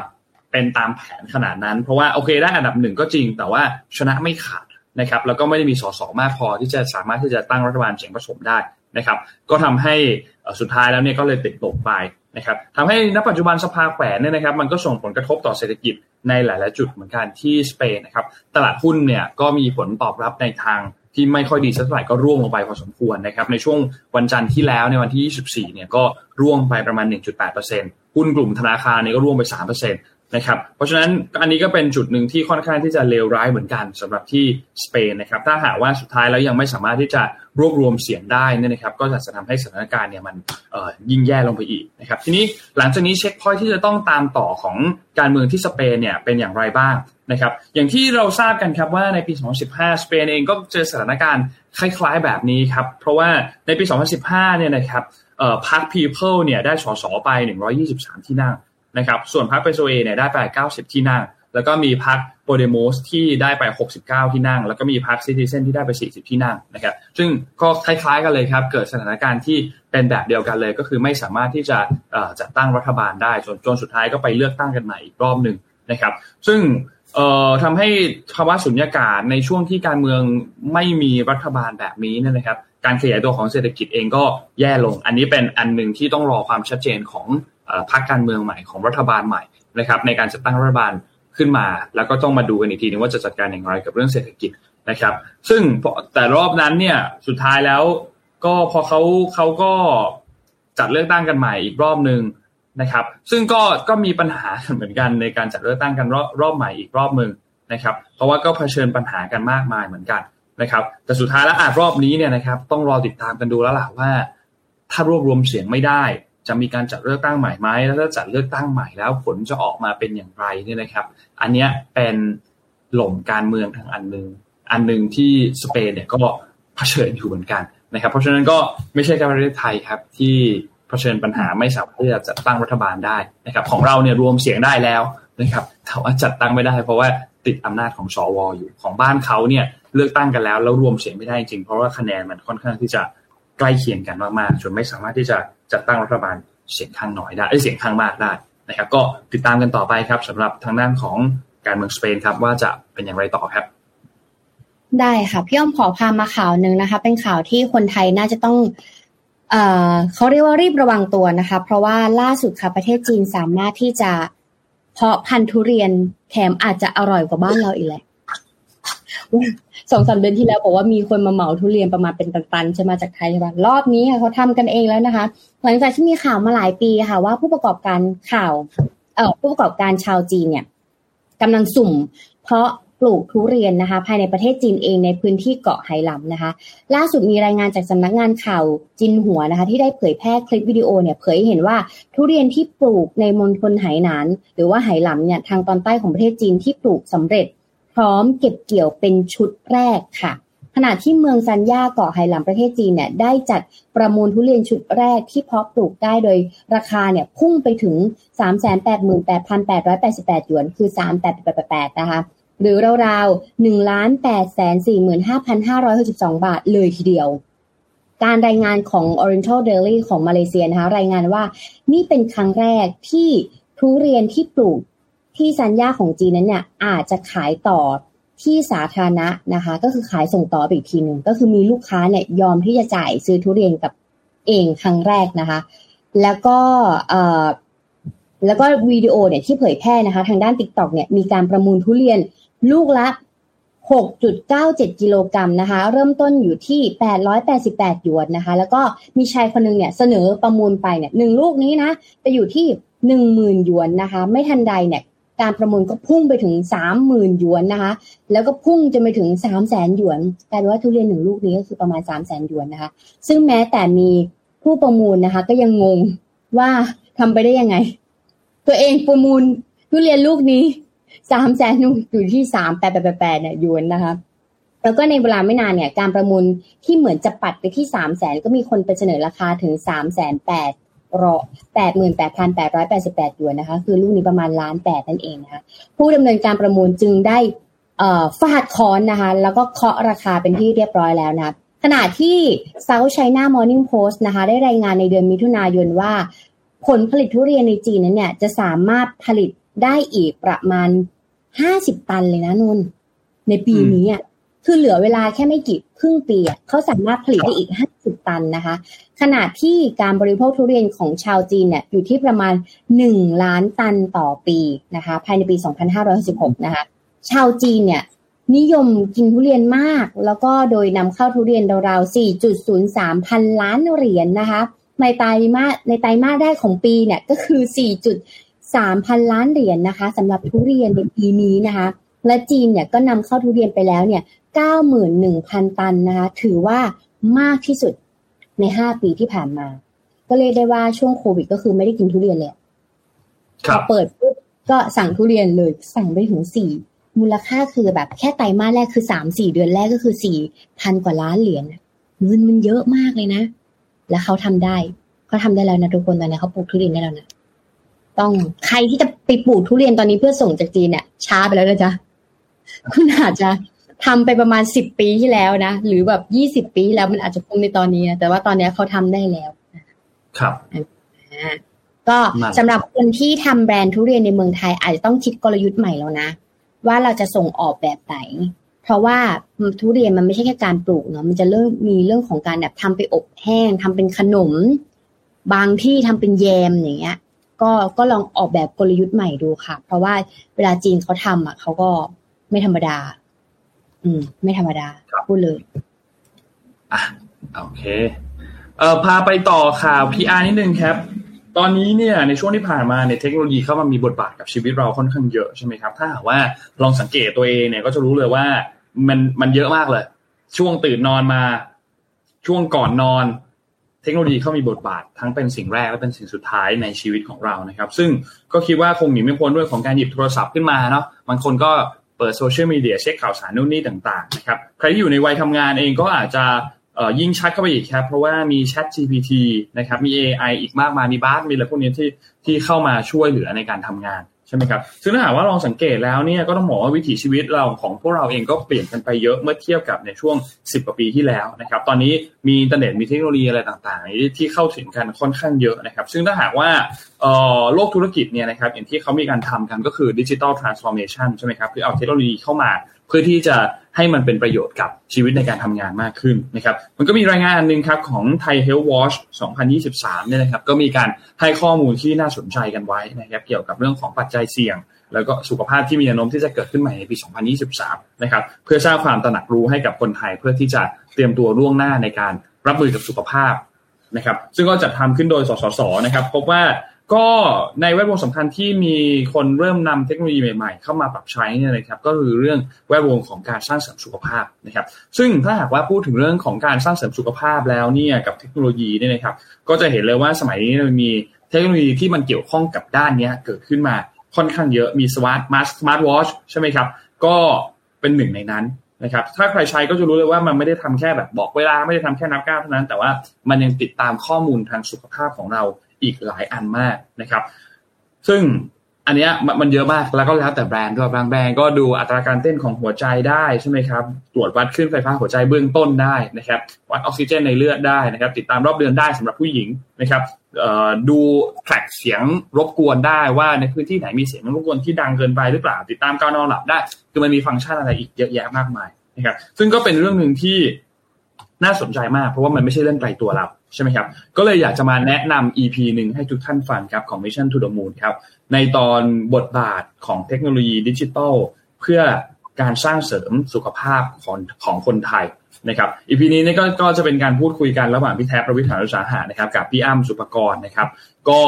เป็นตามแผนขนาดนั้น เพราะว่าโอเคได้อันดับหนึ่งก็จริง แต่ว่าชนะไม่ขาด นะครับแล้วก็ไม่ได้มีสสมากพอที่จะสามารถที่จะตั้งรัฐบาลเสียงผสมได้นะครับก็ทำให้สุดท้ายแล้วเนี่ยก็เลยติดตกไปนะครับทำให้ณปัจจุบันสภาแขวนเนี่ยนะครับมันก็ส่งผลกระทบต่อเศรษฐกิจในหลาย ๆ จุดเหมือนกันที่สเปนนะครับตลาดหุ้นเนี่ยก็มีผลตอบรับในทางที่ไม่ค่อยดีสักเท่าไหร่ก็ร่วงลงไปพอสมควรนะครับในช่วงวันจันทร์ที่แล้วในวันที่ 24 เนี่ยก็ร่วงไปประมาณ 1.8%หุ้นกลุ่มธนาคารเนี่ยก็ร่วงไป 3%น นะครับเพราะฉะนั้นอันนี้ก็เป็นจุดหนึ่งที่ค่อนข้างที่จะเลวร้ายเหมือนกันสำหรับที่สเปนนะครับถ้าหากว่าสุดท้ายแล้วยังไม่สามารถที่จะรวบรวมเสียงได้นี่นะครับก็จะทำให้สถานการณ์เนี่ยมันยิ่งแย่ลงไปอีกนะครับทีนี้หลังจากนี้เช็คพอยที่จะต้องตามต่อของการเมืองที่สเปนเนี่ยเป็นอย่างไรบ้างนะครับอย่างที่เราทราบกันครับว่าในปี 2015 สเปนเองก็เจอสถานการณ์คล้ายๆแบบนี้ครับเพราะว่าในปี 2015 เนี่ยนะครับพรรค People เนี่ยได้สสไป 123 ที่นั่ง นะครับ ส่วนพรรค PSOE เนี่ยได้ไป 90 ที่นั่ง แล้วก็มีพรรค Podemos ที่ได้ไป 69 ที่นั่ง แล้วก็มีพรรค Citizens ที่ได้ไป 40 ที่นั่งนะครับ ซึ่งก็คล้ายๆกันเลยครับ เกิดสถานการณ์ที่เป็นแบบเดียวกันเลย ก็คือไม่สามารถที่จะจัดตั้งรัฐบาลได้จนจนสุดท้ายก็ไปเลือกตั้งกันใหม่อีกรอบหนึ่งนะครับ ซึ่งทำให้ภาวะสุญญากาศในช่วงที่การเมืองไม่มีรัฐบาลแบบนี้นะครับ การขยายตัวของเศรษฐกิจเองก็แย่ลง อันนี้เป็นอันหนึ่งที่ต้องรอความชัดเจนของ พรรคการเมืองใหม่ของรัฐบาลใหม่นะครับ ในการจัดตั้งรัฐบาลขึ้นมา แล้วก็ต้องมาดูกันอีกทีนึงว่าจะจัดการอย่างไรกับเรื่องเศรษฐกิจนะครับ ซึ่งแต่รอบนั้นเนี่ยสุดท้ายแล้วก็พอเขาเขาก็จัดเลือกตั้งกันใหม่อีกรอบหนึ่งนะครับ ซึ่งก็ก็มีปัญหาเหมือนกันในการจัดเลือกตั้งกันรอบรอบใหม่อีกรอบหนึ่งนะครับ เพราะว่าก็เผชิญปัญหากันมากมายเหมือนกันนะครับ แต่สุดท้ายแล้วอาจรอบนี้เนี่ยนะครับ ต้องรอติดตามกันดูแล้วล่ะว่า ถ้ารวบรวมเสียงไม่ได้ จะมีการจัดเลือกตั้งใหม่ไหมแล้วถ้าจัดเลือกตั้งใหม่แล้วผลจะออกมาเป็นอย่างไรเนี่ยนะครับ อันนี้เป็นหล่มการเมืองทางอันหนึ่งอันหนึ่งที่สเปนเนี่ยก็เผชิญอยู่เหมือนกันนะครับ เพราะฉะนั้นก็ไม่ใช่แค่ประเทศไทยครับที่เผชิญปัญหาไม่สามารถที่จะจัดตั้งรัฐบาลได้นะครับของเราเนี่ยรวมเสียงได้แล้วนะครับแต่ว่าจัดตั้งไม่ได้ เพราะว่าติดอำนาจของสวอยู่ของบ้านเขาเนี่ยเลือกตั้งกันแล้วแล้วรวมเสียงไม่ได้จริงเพราะว่าคะแนนมันค่อนข้างที่จะ ใกล้เคียงกันมากๆจนไม่สามารถที่จะจัดตั้งรัฐบาลเสียงข้างน้อยได้เสียงข้างมากได้นะครับ ก็ติดตามกันต่อไปครับสำหรับทางด้านของการเมืองสเปนครับ ว่าจะเป็นอย่างไรต่อครับ ได้ค่ะพี่อ้อมขอพามาข่าวหนึ่งนะคะ เป็นข่าวที่คนไทยน่าจะต้องเอ่อเขาเรียกว่ารีบระวังตัวนะคะ เพราะว่าล่าสุดค่ะประเทศจีนสามารถที่จะเพาะพันธุ์ทุเรียนแถมอาจจะอร่อยกว่าบ้านเราอีกแหละ สองสามเดือนที่แล้วบอกว่ามีคนมาเหมาทุเรียนประมาณเป็นตันๆใช่ไหมจากไทยใช่ไหมรอบนี้ค่ะเขาทำกันเองแล้วนะคะ หลังจากที่มีข่าวมาหลายปีค่ะ ว่าผู้ประกอบการข่าว เอ่อผู้ประกอบการชาวจีนเนี่ยกำลังสุ่ม เพราะปลูกทุเรียนนะคะ ภายในประเทศจีนเองในพื้นที่เกาะไหหลำนะคะ ล่าสุดมีรายงานจากสำนักงานข่าวจินหัวนะคะ ที่ได้เผยแพร่คลิปวิดีโอเนี่ยเผยเห็นว่าทุเรียนที่ปลูกในมณฑลไหหนาน หรือว่าไหหลำเนี่ยทางตอนใต้ของประเทศจีนที่ปลูกสำเร็จ พร้อมเก็บเกี่ยวเป็นชุดแรกค่ะ ขณะที่เมืองซันย่าเกาะไหหลำประเทศจีนเนี่ยได้จัดประมูลทุเรียนชุดแรกที่เพาะปลูกได้โดยราคาเนี่ยพุ่งไปถึง 388,888 หยวน คือ 3888 นะคะหรือราวๆ1ล้าน8 4 5 5 6 2บาทเลยทีเดียว การรายงานของ Oriental Daily ของมาเลเซียนะคะรายงานว่า นี่เป็นครั้งแรกที่ทุเรียนที่ปลูก ที่ซันย่าของจีนนั้นเนี่ยอาจจะขายต่อที่สาธารณะนะคะ ก็คือขายส่งต่อไปอีกทีหนึ่งก็คือมีลูกค้าเนี่ยยอมที่จะจ่ายซื้อทุเรียนกับเองครั้งแรกนะคะ แล้วก็แล้วก็วิดีโอเนี่ยที่เผยแพร่นะคะ ทางด้าน t ิ k t o k เนี่ยมีการประมูลทุเรียนลูกละ 6.97 กิโลกรัมนะคะ เริ่มต้นอยู่ที่ 888 หยวนนะคะ แล้วก็มีชายคนนึงเนี่ยเสนอประมูลไปเนี่ยหนึ่งลูกนี้นะไปอยู่ที่ 10,000 หยวนนะคะ ไม่ทันใดเนี่ย การประมูลก็พุ่งไปถึง 30,000หยวนนะคะ แล้วก็พุ่งจนไปถึง 300,000หยวนกลายเป็นว่าทุเรียนหนึ่งลูกนี้ก็คือประมาณ 300,000หยวนนะคะ ซึ่งแม้แต่มีผู้ประมูลนะคะ ก็ยังงงว่าทำไปได้ยังไง ตัวเองประมูลทุเรียนลูกนี้สามแสนอยู่ที่สามแปดแปดแปดเนี่ยยวนนะคะ แล้วก็ในเวลาไม่นานเนี่ย การประมูลที่เหมือนจะปัดไปที่สามแสนก็มีคนไปเสนอราคาถึงสามแสนแปด รอแปดหมื่นแปดพันแปดร้อยแปดสิบแปดยวนนะคะ คือลูกนี้ประมาณล้านแปดนั่นเองนะคะ ผู้ดำเนินการประมูลจึงได้ฟาดค้อนนะคะ แล้วก็เคาะราคาเป็นที่เรียบร้อยแล้วนะขณะที่ South China Morning Post นะคะ ได้รายงานในเดือนมิถุนายนว่า ผลผลิตทุเรียนในจีนนั้นเนี่ย จะสามารถผลิตได้อีกประมาณห้าสิบตันเลยนะนุ่นในปีนี้อะ คือเหลือเวลาแค่ไม่กี่ครึ่งปีอะเขาสามารถผลิตได้อีกห้าสิบตันนะคะ ขณะที่การบริโภคทุเรียนของชาวจีนเนี่ยอยู่ที่ประมาณหนึ่งล้านตันต่อปีนะคะ ภายในปีสองพันห้าร้อยสิบหกนะคะ ชาวจีนเนี่ยนิยมกินทุเรียนมาก แล้วก็โดยนำเข้าทุเรียนราวๆ 4.03 พันล้านเหรียญนนะคะ ในไตรมาสในไตรมาสแรกของปีเนี่ยก็คือ 4. 3,000ล้านเหรียญนนะคะสำหรับทุเรียนในปีนี้นะคะและจีนเนี่ยก็นำเข้าทุเรียนไปแล้วเนี่ย 91,000 ตันนะคะถือว่ามากที่สุดใน 5 ปีที่ผ่านมา ก็เรียกได้ว่าช่วงโควิดก็คือไม่ได้กินทุเรียนเลยพอเปิดปุ๊บก็สั่งทุเรียนเลยสั่งไปถึงสี่มูลค่าคือแบบแค่ไตรมาสแรกคือสามสี่เดือนแรกก็คือสี่พันกว่าล้านเหรียญเงินมันเยอะมากเลยนะ แล้วเขาทำได้เขาทาได้แล้วนะทุกคนตอนนี้เขาปลูกทุเรียนได้แล้วนะต้องใครที่จะไปปลูกทุเรียนตอนนี้เพื่อส่งจากจีนเนี่ยช้าไปแล้วนะจ๊ะคุณอาจจะ ทำไปประมาณสิบปีที่แล้วนะ หรือแบบยี่สิบปีแล้วมันอาจจะคุ้มในตอนนี้นะแต่ว่าตอนนี้เขาทำได้แล้วครับก็สำหรับคนที่ทำแบรนด์ทุเรียนในเมืองไทย อาจจะต้องคิดกลยุทธ์ใหม่แล้วนะ ว่าเราจะส่งออกแบบไหน เพราะว่าทุเรียนมันไม่ใช่แค่การปลูกเนาะมันจะเริ่มมีเรื่องของการแบบทำไปอบแห้งทำเป็นขนม บางที่ทำเป็นแยมอย่างเงี้ย ก็ก็ลองออกแบบกลยุทธ์ใหม่ดูค่ะ เพราะว่าเวลาจีนเขาทำอะเขาก็ไม่ธรรมดา อืม ไม่ธรรมดาพูดเลยอะโอเค เอ่อพาไปต่อข่าว PR นิดนึงครับ ตอนนี้เนี่ยในช่วงที่ผ่านมาเนี่ยเทคโนโลยีเข้ามามีบทบาทกับชีวิตเราค่อนข้างเยอะใช่ไหมครับ ถ้าหากว่าลองสังเกตตัวเองเนี่ยก็จะรู้เลยว่ามันมันเยอะมากเลย ช่วงตื่นนอนมา ช่วงก่อนนอน เทคโนโลยีเข้ามีบทบาททั้งเป็นสิ่งแรกและเป็นสิ่งสุดท้ายในชีวิตของเรานะครับ ซึ่งก็คิดว่าคงหนีไม่พ้นด้วยของการหยิบโทรศัพท์ขึ้นมาเนาะบางคนก็ เปิดโซเชียลมีเดียเช็คข่าวสารนู่นนี่ต่างๆนะครับใครที่อยู่ในวัยทำงานเองก็อาจจะยิ่งชัดเข้าไปอีกครับ เพราะว่ามี Chat GPT นะครับมี AI อีกมากมายมี Bard มีอะไรพวกนี้ที่ที่เข้ามาช่วยเหลือในการทำงาน ใช่ไหมครับซึ่งถ้าหากว่าลองสังเกตแล้วเนี่ยก็ต้องบอกว่าวิถีชีวิตเราของพวกเราเองก็เปลี่ยนกันไปเยอะเมื่อเทียบกับในช่วง 10กว่าปีที่แล้วนะครับ ตอนนี้มีอินเทอร์เน็ตมีเทคโนโลยีอะไรต่างๆ ที่เข้าถึงกันค่อนข้างเยอะนะครับ ซึ่งถ้าหากว่าโลกธุรกิจเนี่ยนะครับอย่างที่เขามีการทำกันก็คือดิจิทัลทรานส์ฟอร์เมชันใช่ไหมครับคือเอาเทคโนโลยีเข้ามา พื่อที่จะให้มันเป็นประโยชน์กับชีวิตในการทำงานมากขึ้นนะครับมันก็มีรายงานอันนึงครับของ Thai Health Watch 2023เนี่ยนะครับก็มีการให้ข้อมูลที่น่าสนใจกันไว้นะครับเกี่ยวกับเรื่องของปัจจัยเสี่ยง แล้วก็สุขภาพที่มีแนวโน้มที่จะเกิดขึ้นใหม่ในปี 2023 นะครับเพื่อสร้างความตระหนักรู้ให้กับคนไทย เพื่อที่จะเตรียมตัวล่วงหน้าในการรับมือกับสุขภาพนะครับซึ่งก็จัดทำขึ้นโดยสสสนะครับพบว่า ก็ในแวดวงสำคัญที่มีคนเริ่มนำเทคโนโลยีใหม่ๆ เข้ามาปรับใช้เนี่ยนะครับก็คือเรื่องแวดวงของการสร้างเสริมสุขภาพนะครับซึ่งถ้าหากว่าพูดถึงเรื่องของการสร้างเสริมสุขภาพแล้วเนี่ยกับเทคโนโลยีเนี่ยนะครับก็จะเห็นเลยว่าสมัยนี้มันมีเทคโนโลยีที่มันเกี่ยวข้องกับด้านนี้เกิดขึ้นมาค่อนข้างเยอะมี smart มาร์ทมาสมาร์ทวอชใช่ไหมครับก็เป็นหนึ่งในนั้นนะครับถ้าใครใช้ก็จะรู้เลยว่ามันไม่ได้ทำแค่แบบบอกเวลาไม่ได้ทำแค่นับก้าวเท่านั้น แต่ว่ามันยังติดตามข้อมูลทางสุขภาพของเรา อีกหลายอันมากนะครับ ซึ่งอันเนี้ยมันเยอะมากแล้วก็แล้วแต่แบรนด์ด้วยบางแบรนด์ก็ดูอัตราการเต้นของหัวใจได้ใช่ไหมครับ ตรวจวัดขึ้นไฟฟ้าหัวใจเบื้องต้นได้นะครับ วัดออกซิเจนในเลือดได้นะครับ ติดตามรอบเดือนได้สำหรับผู้หญิงนะครับดูแทร็กเสียงรบกวนได้ว่าในพื้นที่ไหนมีเสียงรบกวนที่ดังเกินไปหรือเปล่า ติดตามการนอนหลับได้ คือมันมีฟังก์ชันอะไรอีกเยอะแยะมากมายนะครับ ซึ่งก็เป็นเรื่องหนึ่งที่น่าสนใจมาก เพราะว่ามันไม่ใช่เรื่องไกลตัวเรา ใช่ไหมครับ ก็เลยอยากจะมาแนะนำ EP หนึ่งให้ทุกท่านฟังครับของ Mission to the Moon ครับในตอนบทบาทของเทคโนโลยีดิจิทัลเพื่อการสร้างเสริมสุขภาพของของคนไทยนะครับอีพีนี้นี่ก็ก็จะเป็นการพูดคุยกันระหว่างพี่แท็บประวิทยานุสาหะนะครับกับพี่อ้ำสุปกรณ์นะครับ ก็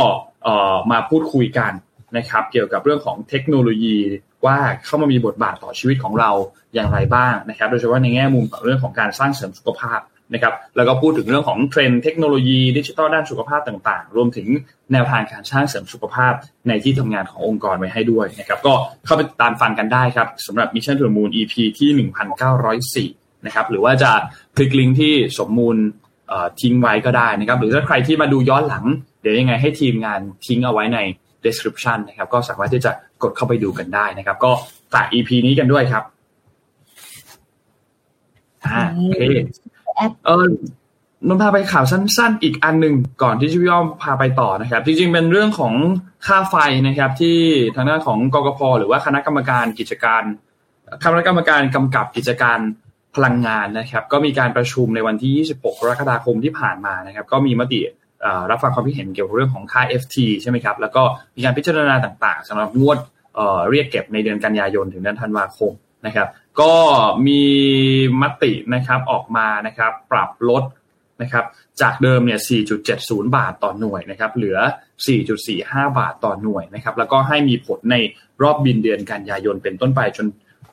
เอ่อมาพูดคุยกันนะครับ เกี่ยวกับเรื่องของเทคโนโลยีว่าเข้ามามีบทบาทต่อชีวิตของเราอย่างไรบ้างนะครับ โดยเฉพาะในแง่มุมของเรื่องของการสร้างเสริมสุขภาพ นะครับแล้วก็พูดถึงเรื่องของเทรนด์เทคโนโลยีดิจิทัลด้านสุขภาพต่างๆ รวมถึงแนวทางการสร้างเสริมสุขภาพในที่ทำงานขององค์กรไว้ให้ด้วยนะครับก็เข้าไปตามฟังกันได้ครับสำหรับ Mission to the Moon EP ที่ 1904นะครับหรือว่าจะคลิกลิงก์ที่สมมูลทิ้งไว้ก็ได้นะครับหรือถ้าใครที่มาดูย้อนหลัง เดี๋ยวยังไงให้ทีมงานทิ้งเอาไว้ใน description นะครับก็สามารถที่จะกดเข้าไปดูกันได้นะครับ ก็ฝาก EP นี้กันด้วยครับอ่าโอเค เออนนพาไปข่าวสั้น ๆ อีกอันหนึ่งก่อนที่พี่อ้อมพาไปต่อนะครับ จริง ๆ เป็นเรื่องของค่าไฟนะครับ ที่ทางด้านของกกพหรือว่าคณะกรรมการกิจการคณะกรรมการกำกับกิจการพลังงานนะครับ ก็มีการประชุมในวันที่ 26 กรกฎาคมที่ผ่านมานะครับ ก็มีมติรับฟังความคิดเห็นเกี่ยวกับเรื่องของค่า FT ใช่ไหมครับ แล้วก็มีการพิจารณาต่าง ๆสำหรับงวดเรียกเก็บในเดือนกันยายนถึงเดือนธันวาคมนะครับ ก็มีมตินะครับออกมานะครับ ปรับลดนะครับ จากเดิมเนี่ย 4.70 บาทต่อหน่วยนะครับ เหลือ 4.45 บาทต่อหน่วยนะครับ แล้วก็ให้มีผลในรอบบินเดือนกันยายนเป็นต้นไปจน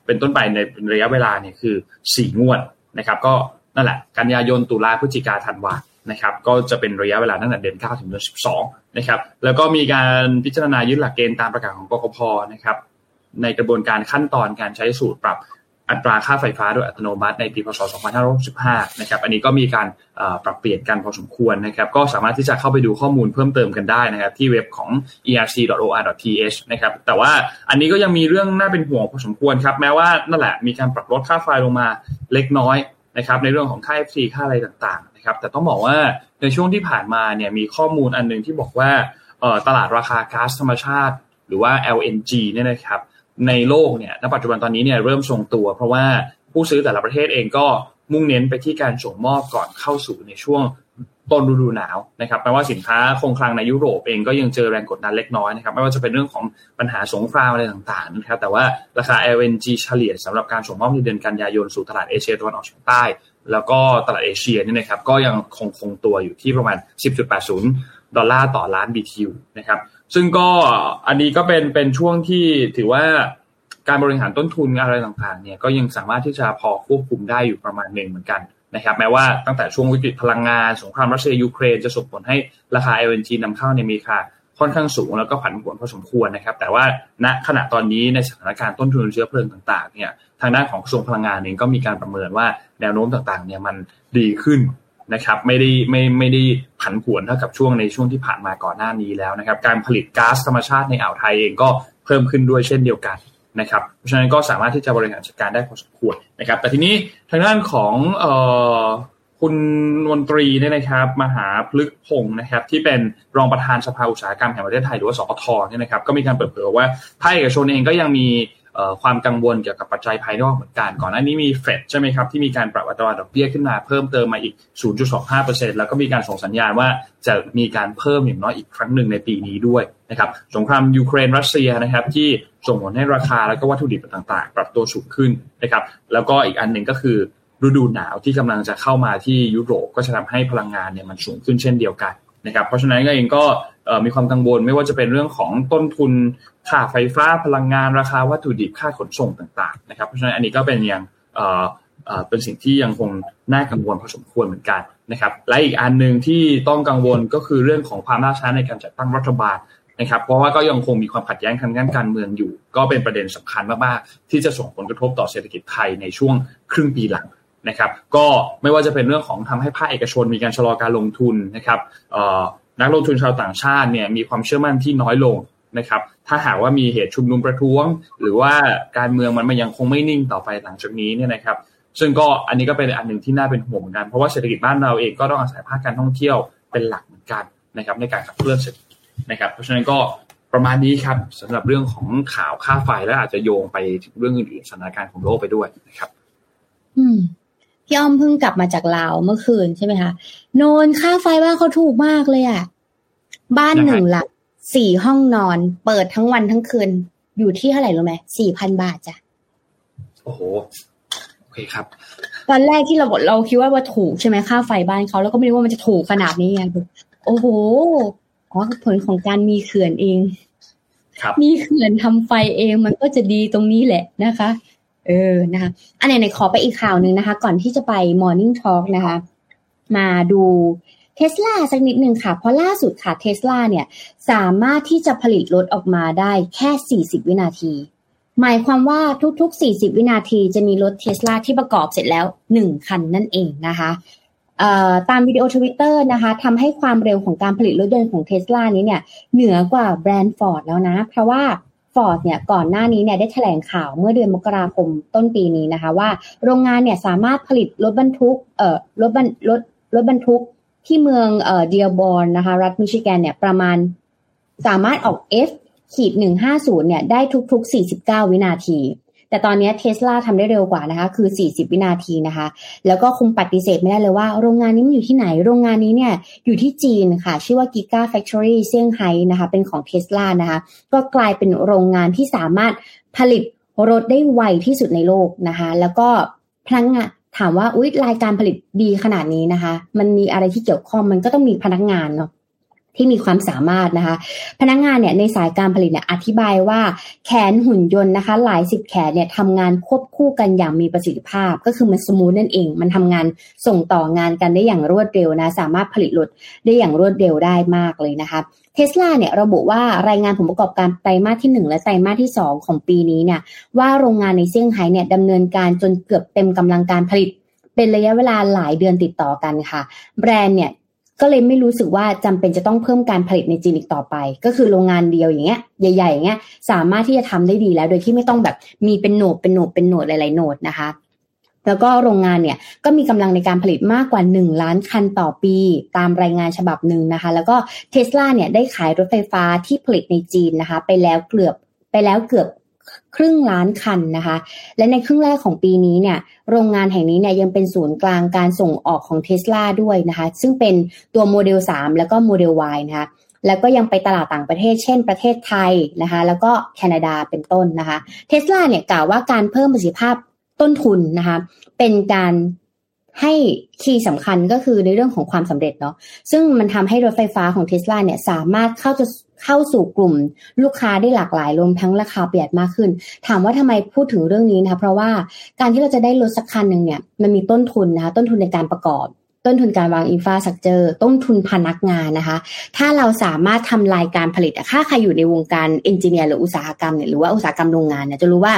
เป็นต้นไปในระยะเวลาเนี่ยคือ 4 งวดนะครับ ก็นั่นแหละ กันยายนตุลาพฤศจิกาธันวานะครับ ก็จะเป็นระยะเวลาตั้งแต่เดือน 9 ถึงเดือน 12 นะครับ แล้วก็มีการพิจารณายึดหลักเกณฑ์ตามประกาศของกกพนะครับ ในกระบวนการขั้นตอนการใช้สูตรปรับ อัตราค่าไฟฟ้าโดยอัตโนมัติในปีพศ 2565 นะครับ อันนี้ก็มีการปรับเปลี่ยนกันพอสมควรนะครับ ก็สามารถที่จะเข้าไปดูข้อมูลเพิ่มเติมกันได้นะครับ ที่เว็บของ erc.or.th นะครับ แต่ว่าอันนี้ก็ยังมีเรื่องน่าเป็นห่วงพอสมควรครับ แม้ว่านั่นแหละมีการปรับลดค่าไฟลงมาเล็กน้อยนะครับ ในเรื่องของค่า FT ค่าอะไรต่างๆ นะครับ แต่ต้องบอกว่าในช่วงที่ผ่านมาเนี่ยมีข้อมูลอันนึงที่บอกว่าตลาดราคาก๊าซธรรมชาติ หรือว่า LNG เนี่ยนะครับ ในโลกเนี่ยณปัจจุบันตอนนี้เนี่ยเริ่มทรงตัว เพราะว่าผู้ซื้อแต่ละประเทศเองก็มุ่งเน้นไปที่การส่งมอบก่อนเข้าสู่ในช่วงต้นฤดูหนาวนะครับแปลว่าสินค้าคงคลังในยุโรปเองก็ยังเจอแรงกดดันเล็กน้อยนะครับไม่ว่าจะเป็นเรื่องของปัญหาสงครามอะไรต่างๆนะครับแต่ว่าราคา LNG เฉลี่ยสำหรับการส่งมอบในเดือนกันยายนสู่ตลาดเอเชียตะวันออกเฉียงใต้ แล้วก็ตลาดเอเชียนี่นะครับก็ยังคงคงตัวอยู่ที่ประมาณ 10.80 ดอลลาร์ต่อล้าน BTU นะครับ ซึ่งก็อันนี้ก็เป็นเป็นช่วงที่ถือว่าการบริหารต้นทุนอะไรต่างๆเนี่ยก็ยังสามารถที่จะพอควบคุมได้อยู่ประมาณหนึ่งเหมือนกันนะครับแม้ว่าตั้งแต่ช่วงวิกฤตพลังงานสงครามรัสเซียยูเครนจะส่งผลให้ราคา LNG นำเข้าในมีค่าค่อนข้างสูงแล้วก็ผันผวนพอสมควรนะครับ แต่ว่าณขณะตอนนี้ในสถานการณ์ต้นทุนเชื้อเพลิงต่างๆเนี่ยทางด้านของกระทรวงพลังงานเองก็มีการประเมินว่าแนวโน้มต่างๆเนี่ยมันดีขึ้น นะครับไม่ได้ไม่ไม่ได้ผันผวนเท่ากับช่วงในช่วงที่ผ่านมาก่อนหน้านี้แล้วนะครับการผลิตก๊าซธรรมชาติในอ่าวไทยเองก็เพิ่มขึ้นด้วยเช่นเดียวกันนะครับเพราะฉะนั้นก็สามารถที่จะบริหารจัดการได้พอสมควรนะครับ แต่ทีนี้ทางด้านของออคุณมนตรีเนี่ยนะครับ มหาพลึกพงศ์นะครับ ที่เป็นรองประธานสภาอุตสาหกรรมแห่งประเทศไทยหรือว่าสปทเนี่ยนะครับ ก็มีการเปิดเผยว่าภาคเอกชนเองก็ยังมี ความกังวลเกี่ยวกับปัจจัยภายนอกเหมือนกัน ก่อนหน้านี้มีเฟดใช่ไหมครับที่มีการปรับอัตราดอกเบี้ยขึ้นมาเพิ่มเติมมาอีก 0.25%แล้วก็มีการส่งสัญญาณว่าจะมีการเพิ่มอย่างน้อยอีกครั้งหนึ่งในปีนี้ด้วยนะครับสงครามยูเครนรัสเซียนะครับที่ส่งผลให้ราคาแล้วก็วัตถุดิบต่างๆ ปรับตัวสูงขึ้นนะครับแล้วก็อีกอันหนึ่งก็คือฤดูหนาวที่กำลังจะเข้ามาที่ยุโรปก็จะทำให้พลังงานเนี่ยมันสูงขึ้นเช่นเดียวกันนะครับเพราะฉะนั้นก็เองก็ มีความกังวลไม่ว่าจะเป็นเรื่องของต้นทุนค่าไฟฟ้าพลังงานราคาวัตถุดิบค่าขนส่งต่างๆนะครับเพราะฉะนั้นอันนี้ก็เป็นอย่างเป็นสิ่งที่ยังคงน่ากังวลพอสมควรเหมือนกันนะครับและอีกอันหนึ่งที่ต้องกังวลก็คือเรื่องของความล่าช้าในการจัดตั้งรัฐบาลนะครับ เพราะว่าก็ยังคงมีความขัดแย้งทางด้านการเมืองอยู่ ก็เป็นประเด็นสำคัญมากๆที่จะส่งผลกระทบต่อเศรษฐกิจไทยในช่วงครึ่งปีหลังนะครับ ก็ไม่ว่าจะเป็นเรื่องของทำให้ภาคเอกชนมีการชะลอการลงทุนนะครับ นักลงทุนชาวต่างชาติเนี่ยมีความเชื่อมั่นที่น้อยลงนะครับ ถ้าหากว่ามีเหตุชุมนุมประท้วง หรือว่าการเมืองมันมันยังคงไม่นิ่งต่อไปหลังจากนี้เนี่ยนะครับ ซึ่งก็อันนี้ก็เป็นอันหนึ่งที่น่าเป็นห่วงเหมือนกันเพราะว่าเศรษฐกิจบ้านเราเองก็ต้องอาศัยภาคการท่องเที่ยวเป็นหลักเหมือนกันนะครับในการขับเคลื่อนเศรษฐกิจนะครับ เพราะฉะนั้นก็ประมาณนี้ครับสำหรับเรื่องของข่าวค่าไฟและอาจจะโยงไปถึงเรื่องอื่นๆสถานการณ์ของโลกไปด้วยนะครับ อืม พี่อ้อมเพิ่งกลับมาจากลาวเมื่อคืนใช่ไหมคะโนนค่าไฟบ้านเขาถูกมากเลยอะบ้านหนึ่งหลักสี่ห้องนอน เปิดทั้งวันทั้งคืน อยู่ที่เท่าไหร่รู้ไหมสี่พันบาทจ้ะโอ้โหโอเคครับ ตอนแรกที่เราบอกเราคิดว่าว่าถูกใช่ไหมค่าไฟบ้านเขาแล้วก็ไม่รู้ว่ามันจะถูกขนาดนี้ไงโอ้โหอ๋อผลของการมีเขื่อนเองครับมีเขื่อนทำไฟเองมันก็จะดีตรงนี้แหละนะคะ เออนะคะอันไหนๆขอไปอีกข่าวหนึ่งนะคะ ก่อนที่จะไป Morning Talk นะคะ มาดูเทสลาสักนิดหนึ่งค่ะ เพราะล่าสุดค่ะเทสลาเนี่ยสามารถที่จะผลิตรถออกมาได้แค่ 40 วินาที หมายความว่าทุกๆ 40 วินาทีจะมีรถเทสลาที่ประกอบเสร็จแล้ว 1 คันนั่นเองนะคะตามวิดีโอทวิตเตอร์นะคะทำให้ความเร็วของการผลิตรถยนต์ของเทสลานี้เนี่ยเหนือกว่าแบรนด์ฟอร์ดแล้วนะ เพราะว่า ฟอร์ดเนี่ยก่อนหน้านี้เนี่ยได้แถลงข่าวเมื่อเดือนมกราคมต้นปีนี้นะคะ ว่าโรงงานเนี่ยสามารถผลิตรถบรรทุกเอ่อรถบรรรถรถบรรทุกที่เมืองเอ่อเดียร์บอร์นนะคะ รัฐมิชิแกนเนี่ยประมาณสามารถออก F ขีดหนึ่งห้าศูนย์เนี่ยได้ทุกๆ49วินาที แต่ตอนนี้เทสลาทำได้เร็วกว่านะคะคือ 40 วินาทีนะคะ แล้วก็คงปฏิเสธไม่ได้เลยว่าโรงงานนี้มันอยู่ที่ไหน โรงงานนี้เนี่ยอยู่ที่จีนค่ะ ชื่อว่า Giga Factory เซี่ยงไฮ้นะคะ เป็นของเทสลานะคะ ก็กลายเป็นโรงงานที่สามารถผลิตรถได้ไวที่สุดในโลกนะคะ แล้วก็พนักงานถามว่าอุ๊ยรายการผลิตดีขนาดนี้นะคะ มันมีอะไรที่เกี่ยวข้องมันก็ต้องมีพนักงานเนาะ ที่มีความสามารถนะคะ พนักงานเนี่ยในสายการผลิตเนี่ยอธิบายว่าแขนหุ่นยนต์นะคะ หลายสิบแขนเนี่ยทำงานควบคู่กันอย่างมีประสิทธิภาพ ก็คือมันสมูทนั่นเอง มันทำงานส่งต่องานกันได้อย่างรวดเร็วนะ สามารถผลิตรถได้อย่างรวดเร็วได้มากเลยนะคะเทสลาเนี่ยระบุว่ารายงานผลประกอบการไตรมาสที่ 1 และไตรมาสที่ 2 ของปีนี้เนี่ยว่าโรงงานในเซี่ยงไฮ้เนี่ยดำเนินการจนเกือบเต็มกำลังการผลิต เป็นระยะเวลาหลายเดือนติดต่อกันค่ะ แบรนด์เนี่ย ก็เลยไม่รู้สึกว่าจำเป็นจะต้องเพิ่มการผลิตในจีนอีกต่อไป ก็คือโรงงานเดียวอย่างเงี้ยใหญ่ๆอย่างเงี้ยสามารถที่จะทำได้ดีแล้ว โดยที่ไม่ต้องแบบมีเป็นโหนดเป็นโหนดเป็นโหนดหลายๆโหนดนะคะ แล้วก็โรงงานเนี่ยก็มีกำลังในการผลิตมากกว่า 1 ล้านคันต่อปี ตามรายงานฉบับหนึ่งนะคะ แล้วก็เทสลาเนี่ยได้ขายรถไฟฟ้าที่ผลิตในจีนนะคะ ไปแล้วเกือบไปแล้วเกือบ ครึ่งล้านคันนะคะ และในครึ่งแรกของปีนี้เนี่ย โรงงานแห่งนี้เนี่ยยังเป็นศูนย์กลางการส่งออกของเทสลาด้วยนะคะ ซึ่งเป็นตัวโมเดล 3 แล้วก็โมเดล Y นะคะ แล้วก็ยังไปตลาดต่างประเทศ เช่นประเทศไทยนะคะ แล้วก็แคนาดาเป็นต้นนะคะ เทสลาเนี่ยกล่าวว่าการเพิ่มประสิทธิภาพต้นทุนนะคะ เป็นการให้คีย์สำคัญก็คือในเรื่องของความสำเร็จเนาะ ซึ่งมันทำให้รถไฟฟ้าของเทสลาเนี่ยสามารถเข้าจะ เข้าสู่กลุ่มลูกค้าได้หลากหลายรวมทั้งราคาประหยัดมากขึ้น ถามว่าทำไมพูดถึงเรื่องนี้นะคะเพราะว่าการที่เราจะได้รถสักคันหนึ่งเนี่ยมันมีต้นทุนนะคะต้นทุนในการประกอบ ต้นทุนการวางอินฟาสักเจอต้นทุนพนักงานนะคะ ถ้าเราสามารถทำรายการผลิตถ้าใครอยู่ในวงการเอนจิเนียร์หรืออุตสาหกรรมเนี่ยหรือว่าอุตสาหกรรมโรงงานเนี่ยจะรู้ว่า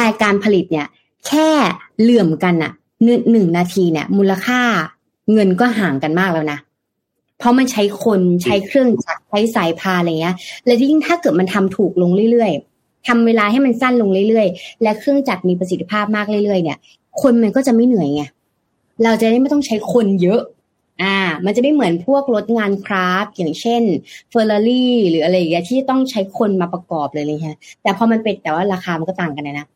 รายการผลิตเนี่ยแค่เหลื่อมกันอะหนึ่งนาทีเนี่ยมูลค่าเงินก็ห่างกันมากแล้วนะ เพราะมันใช้คนใช้เครื่องจักรใช้สายพานอะไรเงี้ยและยิ่งถ้าเกิดมันทำถูกลงเรื่อยๆทำเวลาให้มันสั้นลงเรื่อยๆ และเครื่องจักรมีประสิทธิภาพมากเรื่อยๆ เนี่ย คนมันก็จะไม่เหนื่อยไงเราจะได้ไม่ต้องใช้คนเยอะ อ่า มันจะไม่เหมือนพวกรถงานคราฟอย่างเช่นเฟอร์รารี่หรืออะไรอย่างเงี้ยที่ต้องใช้คนมาประกอบเลยเลยฮะแต่พอมันเป็นแต่ว่าราคามันก็ต่างกันนะ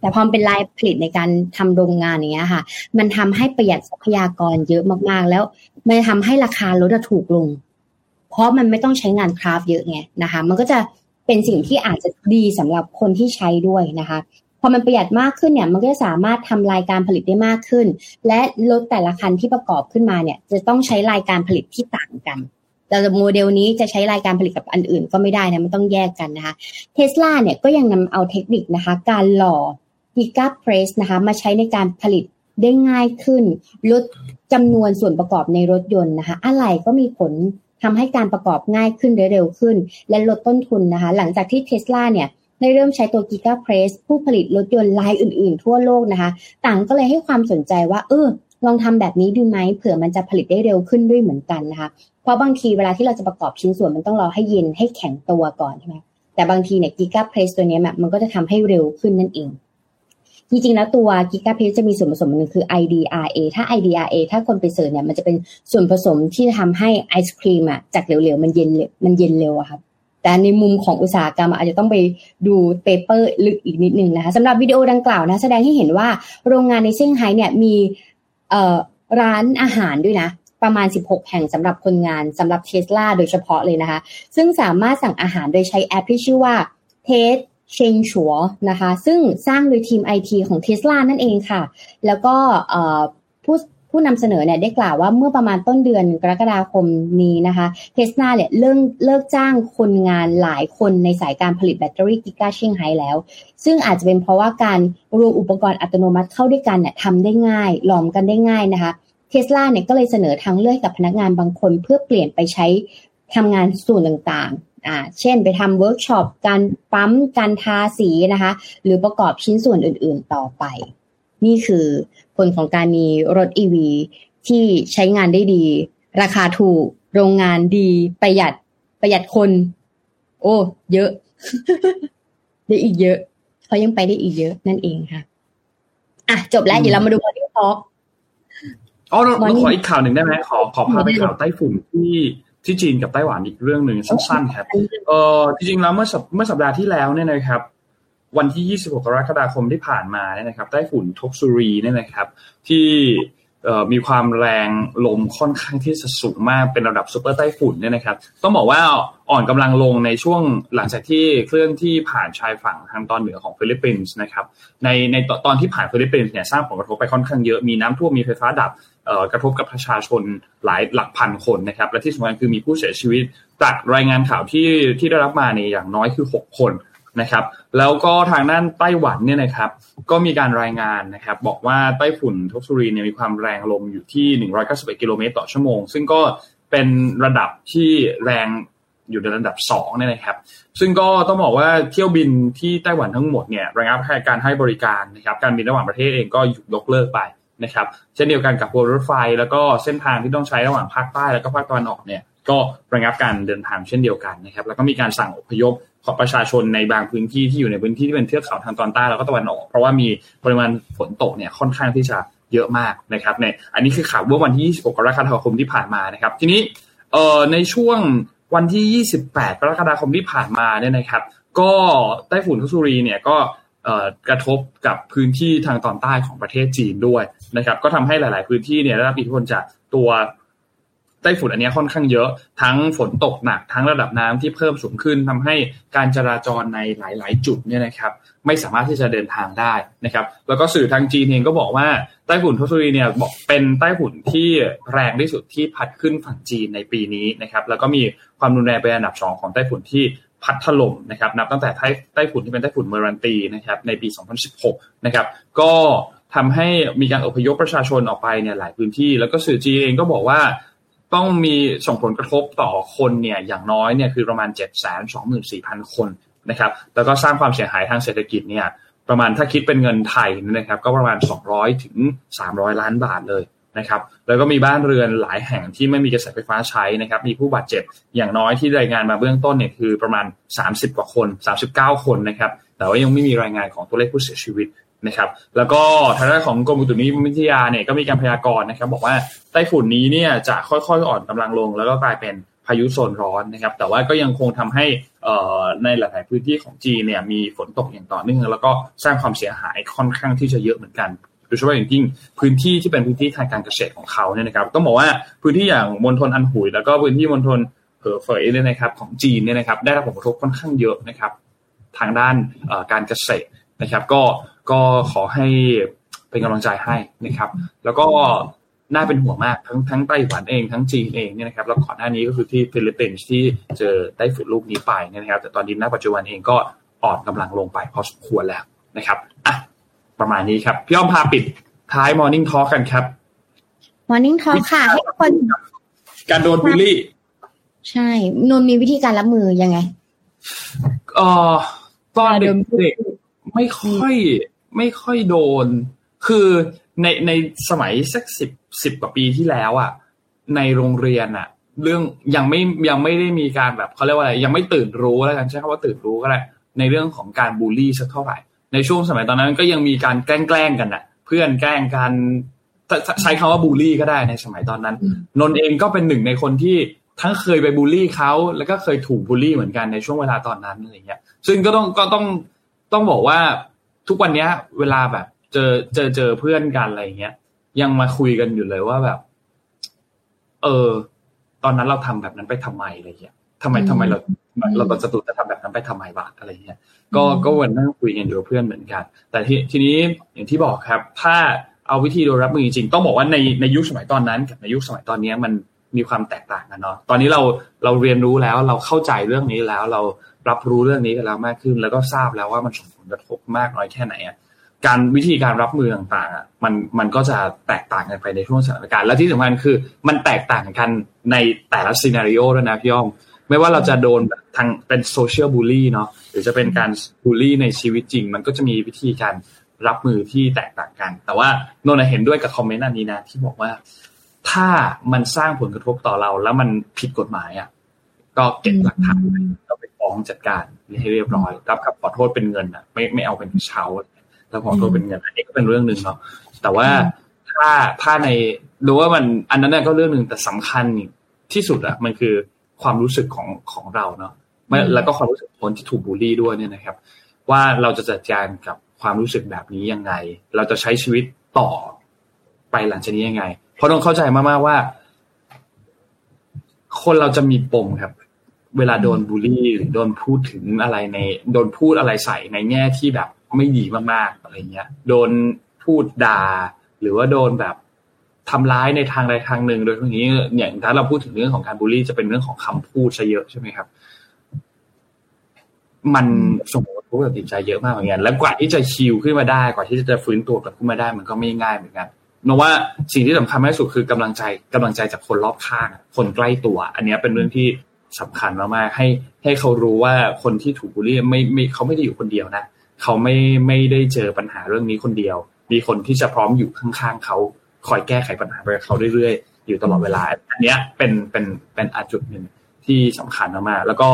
แต่พอเป็นลายผลิตในการทำโรงงานอย่างเงี้ยค่ะ มันทำให้ประหยัดทรัพยากรเยอะมากๆ แล้วมันทำให้ราคารถถูกลง เพราะมันไม่ต้องใช้งานคราฟเยอะไงนะคะ มันก็จะเป็นสิ่งที่อาจจะดีสำหรับคนที่ใช้ด้วยนะคะพอมันประหยัดมากขึ้นเนี่ยมันก็จะสามารถทำรายการผลิตได้มากขึ้น และรถแต่ละคันที่ประกอบขึ้นมาเนี่ยจะต้องใช้รายการผลิตที่ต่างกันแต่โมเดลนี้จะใช้รายการผลิตกับอันอื่นก็ไม่ได้นะมันต้องแยกกันนะคะเทสลาเนี่ยก็ยังนำเอาเทคนิคนะคะ การหล่อ Giga Press นะคะมาใช้ในการผลิตได้ง่ายขึ้น ลดจำนวนส่วนประกอบในรถยนต์นะคะอะไรก็มีผลทำให้การประกอบง่ายขึ้นเร็วขึ้น และลดต้นทุนนะคะหลังจากที่เทสลาเนี่ยได้เริ่มใช้ตัว Giga Press ผู้ผลิตรถยนต์รายอื่นๆ ทั่วโลกนะคะ ต่างก็เลยให้ความสนใจว่า เออ ลองทำแบบนี้ดูไหมเผื่อมันจะผลิตได้เร็วขึ้นด้วยเหมือนกันนะคะ เพราะบางทีเวลาที่เราจะประกอบชิ้นส่วนมันต้องรอให้เย็นให้แข็งตัวก่อนใช่ไหมแต่บางทีเนี่ย Giga Press ตัวนี้มันก็จะทำให้เร็วขึ้นนั่นเอง จริงๆแล้วตัว Giga Press จะมีส่วนผสมหนึ่งคือ IDRA ถ้า IDRA ถ้าคนไปเสิร์ชเนี่ยมันจะเป็นส่วนผสมที่ทำให้ไอศครีมอะจากเหลวๆมันเย็นมันเย็นเร็วอะครับแต่ในมุมของอุตสาหกรรมอาจจะต้องไปดู paper ลึกอีกนิดนึงนะคะสำหรับวิดีโอดังกล่าวนะแสดงให้เห็นว่าโรงงานในเซี่ยงไฮ้เนี่ยมีร้านอาหารด้วยนะ ประมาณ 16 แห่งสำหรับคนงานสำหรับเทสลาโดยเฉพาะเลยนะคะ ซึ่งสามารถสั่งอาหารโดยใช้แอปที่ชื่อว่าเทส เชงชัวนะคะซึ่งสร้างโดยทีมไอทีของเทสลานั่นเองค่ะ แล้วก็ผู้ผู้นำเสนอเนี่ยได้กล่าวว่าเมื่อประมาณต้นเดือนกรกฎาคมนี้นะคะเทสลาเนี่ยเลิกเลิกจ้างคนงานหลายคนในสายการผลิตแบตเตอรี่ Giga เซี่ยงไฮ้แล้ว ซึ่งอาจจะเป็นเพราะว่าการรวมอุปกรณ์อัตโนมัติเข้าด้วยกันเนี่ยทำได้ง่ายหลอมกันได้ง่ายนะคะเทสลาเนี่ยก็เลยเสนอทางเลือกกับพนักงานบางคน เพื่อเปลี่ยนไปใช้ทำงานส่วนต่าง อ่าเช่นไปทำเวิร์กช็อปการปั๊มการทาสีนะคะ หรือประกอบชิ้นส่วนอื่นๆต่อไป นี่คือผลของการมีรถ EV ที่ใช้งานได้ดี ราคาถูก โรงงานดีประหยัดประหยัดคน โอ้เยอะ ได้อีกเยอะเขายังไปได้อีกเยอะนั่นเองค่ะอะจบแล้วเดี๋ยวเรามาดู Morning Talkอ๋อเราขออีกข่าวหนึ่งได้ไหมขอขอพาไปข่าวไต้ฝุ่นที่ ที่จีนกับไต้หวันอีกเรื่องหนึ่งสั้นๆครับเออจริงๆแล้วเมื่อเมื่อสัปดาห์ที่แล้วเนี่ยนะครับ วันที่ 26 กรกฎาคมที่ผ่านมาเนี่ยนะครับไต้ฝุ่นทกซูรีเนี่ยนะครับ ที่ มีความแรงลมค่อนข้างที่จะสูงมากเป็นระดับซูเปอร์ไต้ฝุ่นเนี่ยนะครับ ต้องบอกว่าอ่อนกำลังลงในช่วงหลังจากที่เคลื่อนที่ผ่านชายฝั่งทางตอนเหนือของฟิลิปปินส์นะครับ ในในตอนที่ผ่านฟิลิปปินส์เนี่ยสร้างผลกระทบไปค่อนข้างเยอะมีน้ำท่วมมีไฟฟ้าดับกระทบกับประชาชนหลายหลักพันคนนะครับ และที่สำคัญคือมีผู้เสียชีวิตจากรายงานข่าวที่ที่ได้รับมาเนี่ยอย่างน้อยคือ 6 คน นะครับ แล้วก็ทางด้านไต้หวันเนี่ยนะครับ ก็มีการรายงานนะครับ บอกว่าไต้ฝุ่นทกซุรีเนี่ยมีความแรงลมอยู่ที่ 191 กิโลเมตรต่อชั่วโมง ซึ่งก็เป็นระดับที่แรงอยู่ในระดับ2เนี่ยนะครับ ซึ่งก็ต้องบอกว่าเที่ยวบินที่ไต้หวันทั้งหมดเนี่ยระงับการให้บริการนะครับ การบินระหว่างประเทศเองก็หยุดยกเลิกไปนะครับ เช่นเดียวกันกับรถไฟ แล้วก็เส้นทางที่ต้องใช้ระหว่างภาคใต้แล้วก็ภาคตะวันออกเนี่ย ก็ระงับการเดินทางเช่นเดียวกันนะครับ แล้วก็มีการสั่งอพยพของประชาชนในบางพื้นที่ที่อยู่ในพื้นที่ที่เป็นเทือกเขาทางตอนใต้แล้วก็ตะวันออก เพราะว่ามีปริมาณฝนตกเนี่ยค่อนข้างที่จะเยอะมากนะครับในอันนี้คือข่าวเมื่อวันที่ 26 กรกฎาคมที่ผ่านมานะครับ ทีนี้เอ่อในช่วงวันที่ 28 กรกฎาคมที่ผ่านมาเนี่ยนะครับ ก็ไต้ฝุ่นทุสุรีเนี่ยก็กระทบกับพื้นที่ทางตอนใต้ของประเทศจีนด้วยนะครับ ก็ทำให้หลาย ๆ พื้นที่เนี่ยได้รับอิทธิพลจากตัว ไต้ฝุ่นอันนี้ค่อนข้างเยอะทั้งฝนตกหนักทั้งระดับน้ำที่เพิ่มสูงขึ้นทำให้การจราจรในหลาย ๆ จุดเนี่ยนะครับไม่สามารถที่จะเดินทางได้นะครับ แล้วก็สื่อทางจีนเองก็บอกว่าไต้ฝุ่นทศรีเนี่ยบอกเป็นไต้ฝุ่นที่แรงที่สุดที่พัดขึ้นฝั่งจีนในปีนี้นะครับ แล้วก็มีความรุนแรงเป็นอันดับสองของไต้ฝุ่นที่พัดถล่มนะครับนับตั้งแต่ไต้ฝุ่นที่เป็นไต้ฝุ่นเมอรันตีนะครับในปี 2016 นะครับ ก็ทำให้มีการอพยพประชาชนออกไปเนี่ยหลายพื้นที่ แล้วก็สื่อจีนเองก็บอกว่า ต้องมีส่งผลกระทบต่อคนเนี่ยอย่างน้อยเนี่ยคือประมาณ 7 2 4 0 0 0 คนนะครับแล้วก็สร้างความเสียหายทางเศรษฐกิจเนี่ยประมาณถ้าคิดเป็นเงินไทยนะครับก็ประมาณ 200 ถึง 300 ล้านบาทเลยนะครับแล้วก็มีบ้านเรือนหลายแห่งที่ไม่มีกระแสไฟฟ้าใช้นะครับมีผู้บาดเจ็บอย่างน้อยที่รายงานมาเบื้องต้นเนี่ยคือประมาณ 30 กว่าคน 39 คนนะครับแต่ว่ายังไม่มีรายงานของตัวเลขผู้เสียชีวิต นะครับ แล้วก็ทางด้านของกรมอุตุนิยมวิทยาเนี่ยก็มีการพยากรณ์นะครับ บอกว่าไต้ฝุ่นนี้เนี่ยจะค่อยๆอ่อนกำลังลง แล้วก็กลายเป็นพายุโซนร้อนนะครับ แต่ว่าก็ยังคงทำให้ในหลาย ๆ พื้นที่ของจีนเนี่ยมีฝนตกอย่างต่อเนื่องแล้วก็สร้างความเสียหายค่อนข้างที่จะเยอะเหมือนกันโดยเฉพาะอย่างยิ่งพื้นที่ที่เป็นพื้นที่ทางการเกษตรของเขาเนี่ยนะครับต้องบอกว่าพื้นที่อย่างมณฑลอันหุย แล้วก็พื้นที่มณฑลเหอเฟยเนี่ยนะครับของจีนเนี่ยนะครับได้รับผลกระทบค่อนข้างเยอะนะครับ ทางด้านการเกษตรนะครับ ก็ ก็ขอให้เป็นกำลังใจให้นะครับ แล้วก็น่าเป็นห่วงมากทั้งทั้งไต้หวันเองทั้งจีนเองเนี่ยนะครับแล้วก่อนหน้านี้ก็คือที่ฟิลิปปินส์ที่เจอไต้ฝุ่นลูกนี้ไปนะครับ แต่ตอนนี้ณปัจจุบันเองก็อ่อนกำลังลงไปพอสมควรแล้วนะครับอะประมาณนี้ครับ พี่อ้อมพาปิดท้าย Morning Talk กันครับ Morning Talk ค่ะให้คน การโดนบูลลี่ ใช่นนมีวิธีการรับมือยังไงเออตอนเด็กๆไม่ค่อย ไม่ค่อยโดน คือในในสมัยสักสิบสิบกว่าปีที่แล้วอะ ในโรงเรียนอะ เรื่องยังไม่ยังไม่ได้มีการแบบเขาเรียกว่าอะไร ยังไม่ตื่นรู้แล้วกันใช้คำว่าตื่นรู้ก็ได้ในเรื่องของการบูลลี่สักเท่าไหร่ ในช่วงสมัยตอนนั้นก็ยังมีการแกล้งแกล้งกันอะ เพื่อนแกล้งกันใช้คำว่าบูลลี่ก็ได้ในสมัยตอนนั้น นนเองก็เป็นหนึ่งในคนที่ทั้งเคยไปบูลลี่เขาแล้วก็เคยถูกบูลลี่เหมือนกันในช่วงเวลาตอนนั้นอะไรเงี้ย ซึ่งก็ต้องก็ต้องต้องบอกว่า ทุกวันเนี้ย เวลาแบบ เจอเจอเจอเพื่อนกันอะไรเงี้ย ยังมาคุยกันอยู่เลยว่าแบบ เออ ตอนนั้นเราทำแบบนั้นไปทำไมอะไรเงี้ยทำไมทำไมเราเราตอนสตูจะทำแบบนั้นไปทำไมบ้างอะไรเงี้ย ก็ก็วันนั่งคุยกันอยู่กับเพื่อนเหมือนกัน แต่ทีทีนี้อย่างที่บอกครับ ถ้าเอาวิธีโดยรับมือจริงต้องบอกว่าในในยุคสมัยตอนนั้น กับในยุคสมัยตอนนี้มันมีความแตกต่างกันเนาะตอนนี้เราเราเรียนรู้แล้วเราเข้าใจเรื่องนี้แล้วเรา รับรู้เรื่องนี้กันแล้วมากขึ้น แล้วก็ทราบแล้วว่ามันส่งผลกระทบมากน้อยแค่ไหนอะการวิธีการรับมือต่างๆอะมันมันก็จะแตกต่างกันไปในช่วงสถานการณ์และที่สำคัญคือมันแตกต่างกันในแต่ละ scenario ด้วยนะพี่อ้อมไม่ว่าเราจะโดนทางเป็น social bully เนาะหรือจะเป็นการบูลลี่ในชีวิตจริง มันก็จะมีวิธีการรับมือที่แตกต่างกัน แต่ว่านนเห็นด้วยกับคอมเมนต์อันนี้นะที่บอกว่า ถ้ามันสร้างผลกระทบต่อเราแล้วมันผิดกฎหมายอะ ก็เก็บหลักฐานเราไปฟ้องจัดการให้เรียบร้อย รับคำขอโทษเป็นเงินอะ ไม่ไม่เอาเป็นกระเช้าแล้วขอโทษเป็นเงินอันนี้ก็เป็นเรื่องหนึ่งเนาะแต่ว่าถ้าถ้าในดูว่ามันอันนั้นก็เรื่องหนึ่งแต่สำคัญที่สุดอะมันคือความรู้สึกของของเราเนาะแล้วก็ความรู้สึกคนที่ถูกบูลลี่ด้วยเนี่ยนะครับ ว่าเราจะจัดการกับความรู้สึกแบบนี้ยังไง เราจะใช้ชีวิตต่อไปหลังจากนี้ยังไง เพราะต้องเข้าใจมากๆว่า คนเราจะมีปมครับ เวลาโดนบูลลี่หรือโดนพูดถึงอะไรใน โดนพูดอะไรใส่ในแง่ที่แบบไม่ดีมากๆอะไรเงี้ย โดนพูดด่า หรือว่าโดนแบบทำร้ายในทางใดทางหนึ่ง โดยตรงนี้อย่างถ้าเราพูดถึงเรื่องของการบูลลี่จะเป็นเรื่องของคำพูดซะเยอะใช่ไหมครับ มันส่งผลกระทบกับจิตใจเยอะมากเหมือนกันแล้วกว่าที่จะชิลขึ้นมาได้กว่าที่จะฟื้นตัวกลับขึ้นมาได้ มันก็ไม่ง่ายเหมือนกันนว่าสิ่งที่สำคัญมากที่สุดคือกำลังใจกำลังใจจากคนรอบข้าง คนใกล้ตัว อันนี้เป็นเรื่องที่ สำคัญมากๆให้ให้เขารู้ว่าคนที่ถูกบูลลี่ไม่ไม่เขาไม่ได้อยู่คนเดียวนะเขาไม่ไม่ได้เจอปัญหาเรื่องนี้คนเดียว มีคนที่จะพร้อมอยู่ข้างๆเขาคอยแก้ไขปัญหาไปกับเขาเรื่อยๆอยู่ตลอดเวลา อันนี้เป็นเป็นเป็นอาจุดหนึ่งที่สำคัญมากๆแล้วก็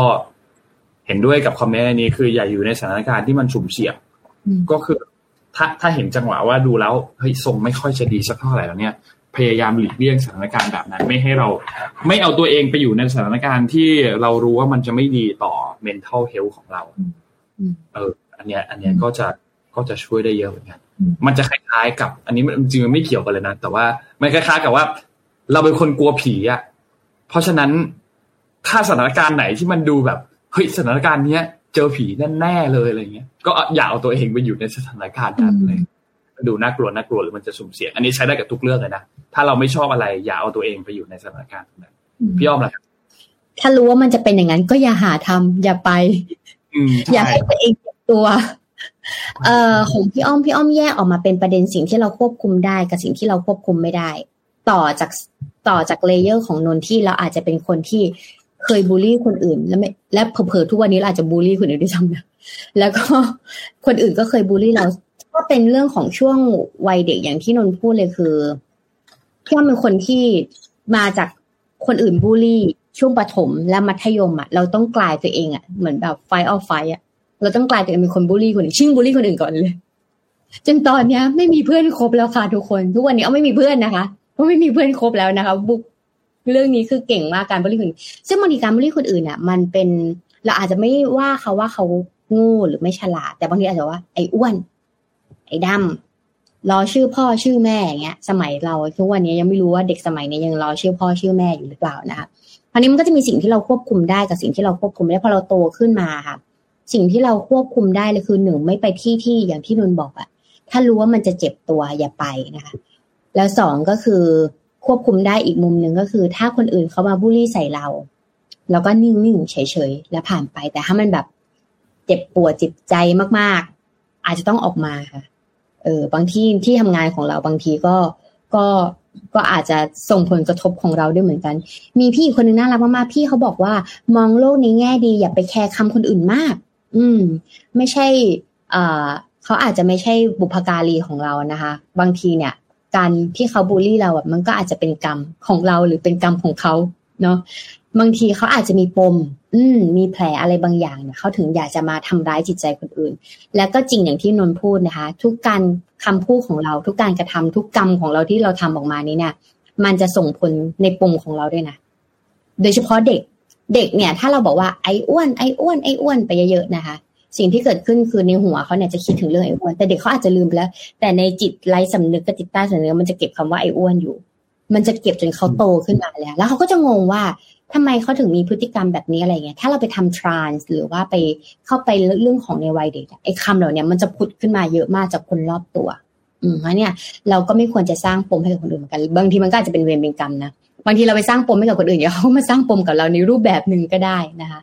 เห็นด้วยกับคอมเมนต์นี้คืออย่าอยู่ในสถานการณ์ที่มันสุ่มเสี่ยงก็คือถ้าถ้าเห็นจังหวะว่าดูแล้วเฮ้ยทรงไม่ค่อยจะดีสักเท่าไหร่แล้วเนี่ย พยายามหลีกเลี่ยงสถานการณ์แบบนั้น ไม่ให้เรา ไม่เอาตัวเองไปอยู่ในสถานการณ์ที่เรารู้ว่ามันจะไม่ดีต่อ mental health ของเราเออ อันเนี้ย อันเนี้ยก็จะก็จะช่วยได้เยอะเหมือนกัน มันจะคล้ายๆกับ อันนี้จริงๆมันไม่เกี่ยวกันเลยนะ แต่ว่ามันคล้ายๆกับว่า เราเป็นคนกลัวผีอะ เพราะฉะนั้นถ้าสถานการณ์ไหนที่มันดูแบบเฮ้ยสถานการณ์เนี้ย เจอผีแน่ๆเลยอะไรเงี้ย ก็อย่าเอาตัวเองไปอยู่ในสถานการณ์นั้นเลย ดูน่ากลัวน่ากลัวหรือมันจะสุ่มเสี่ยง อันนี้ใช้ได้กับทุกเรื่องเลยนะ ถ้าเราไม่ชอบอะไรอย่าเอาตัวเองไปอยู่ในสถานการณ์นั้นพี่อ้อมล่ะครับถ้ารู้ว่ามันจะเป็นอย่างนั้นก็อย่าหาทำอย่าไปอย่าให้ตัวเองเจ็บตัวเอ่อของพี่อ้อมพี่อ้อมแยกออกมาเป็นประเด็นสิ่งที่เราควบคุมได้กับสิ่งที่เราควบคุมไม่ได้ ต่อจากต่อจาก layer ของนนที่เราอาจจะเป็นคนที่เคยบูลลี่คนอื่น แล้วไม่และเผลอๆทุกวันนี้เราอาจจะบูลลี่คนอื่นด้วยซ้ำนะแล้วก็คนอื่นก็เคยบูลลี่เรา ก็เป็นเรื่องของช่วงวัยเด็กอย่างที่นนพูดเลยคือพี่ว่าเป็นคนที่มาจากคนอื่นบูลลี่ช่วงประถมและมัธยมอะเราต้องกลายตัวเองอะเหมือนแบบไฟออฟไฟอะเราต้องกลายตัวเองเป็นคนบูลลี่คนอื่นชิ่งบูลลี่คนอื่นก่อนเลยจนตอนเนี้ย ไม่มีเพื่อนครบแล้วค่ะทุกคน ทุกวันนี้เอาไม่มีเพื่อนนะคะเพราะไม่มีเพื่อนครบแล้วนะคะบุกเรื่องนี้คือเก่งมากการบริคนอื่นซึ่งบางทีการบริคนอื่นอะ มันเป็นเราอาจจะไม่ว่าเขาว่าเขางูหรือไม่ฉลาด แต่บางทีอาจจะว่าไอ้อ้วน ไอ้ดำรอชื่อพ่อชื่อแม่อย่างเงี้ย สมัยเราทุกวันนี้ยังไม่รู้ว่าเด็กสมัยนี้ยังรอชื่อพ่อชื่อแม่อยู่หรือเปล่านะคะอันนี้มันก็จะมีสิ่งที่เราควบคุมได้กับสิ่งที่เราควบคุมได้พอเราโตขึ้นมาค่ะสิ่งที่เราควบคุมได้เลยคือหนึ่งไม่ไปที่ที่อย่างที่นนบอกอะถ้ารู้ว่ามันจะเจ็บตัวอย่าไปนะคะ แล้วสองก็คือควบคุมได้อีกมุมหนึ่งก็คือ ถ้าคนอื่นเขามาบูลลี่ใส่เราเราก็นิ่งๆเฉยๆแล้วผ่านไป แต่ถ้ามันแบบเจ็บปวดจิตใจมากๆ อาจจะต้องออกมาค่ะ เออบางที่ที่ทำงานของเราบางทีก็ก็ก็อาจจะส่งผลกระทบของเราด้วยเหมือนกัน มีพี่คนนึงน่ารักมากๆพี่เขาบอกว่า มองโลกในแง่ดี อย่าไปแคร์คำคนอื่นมาก อืม ไม่ใช่เอ่อเขาอาจจะไม่ใช่บุพการีของเรานะคะ บางทีเนี่ย การที่เขาบูลลี่เราแบบมันก็อาจจะเป็นกรรมของเราหรือเป็นกรรมของเขาเนาะบางทีเขาอาจจะมีปม อืมมีแผลอะไรบางอย่างเนี่ยเขาถึงอยากจะมาทำร้ายจิตใจคนอื่น แล้วก็จริงอย่างที่นนพูดนะคะ ทุกการคำพูดของเราทุกการกระทำทุกกรรมของเราที่เราทำออกมานี้เนี่ย มันจะส่งผลในปมของเราด้วยนะโดยเฉพาะเด็กเด็กเนี่ย ถ้าเราบอกว่าไอ้อ้วนไอ้อ้วนไอ้อ้วนไปเยอะๆนะคะ สิ่งที่เกิดขึ้นคือในหัวเขาเนี่ยจะคิดถึงเรื่องไอ้อ้วนแต่เด็กเขาอาจจะลืมไปแล้ว แต่ในจิตไร้สำนึกกับจิตใต้สำนึกมันจะเก็บคำว่าไอ้อ้วนอยู่ มันจะเก็บจนเขาโตขึ้นมาแล้ว แล้วเขาก็จะงงว่า ทำไมเขาถึงมีพฤติกรรมแบบนี้อะไรเงี้ย ถ้าเราไปทำทรานส์หรือว่าไปเข้าไปเรื่องของในวัยเด็กไอ้คำเหล่านี้มันจะพุดขึ้นมาเยอะมากจากคนรอบตัว อืมเพราะเนี่ยเราก็ไม่ควรจะสร้างปมให้กับคนอื่นเหมือนกัน บางทีมันก็อาจจะเป็นเวรเป็นกรรมนะ บางทีเราไปสร้างปมให้กับคนอื่นเดี๋ยวเขามาสร้างปมกับเราในรูปแบบหนึ่งก็ได้นะคะ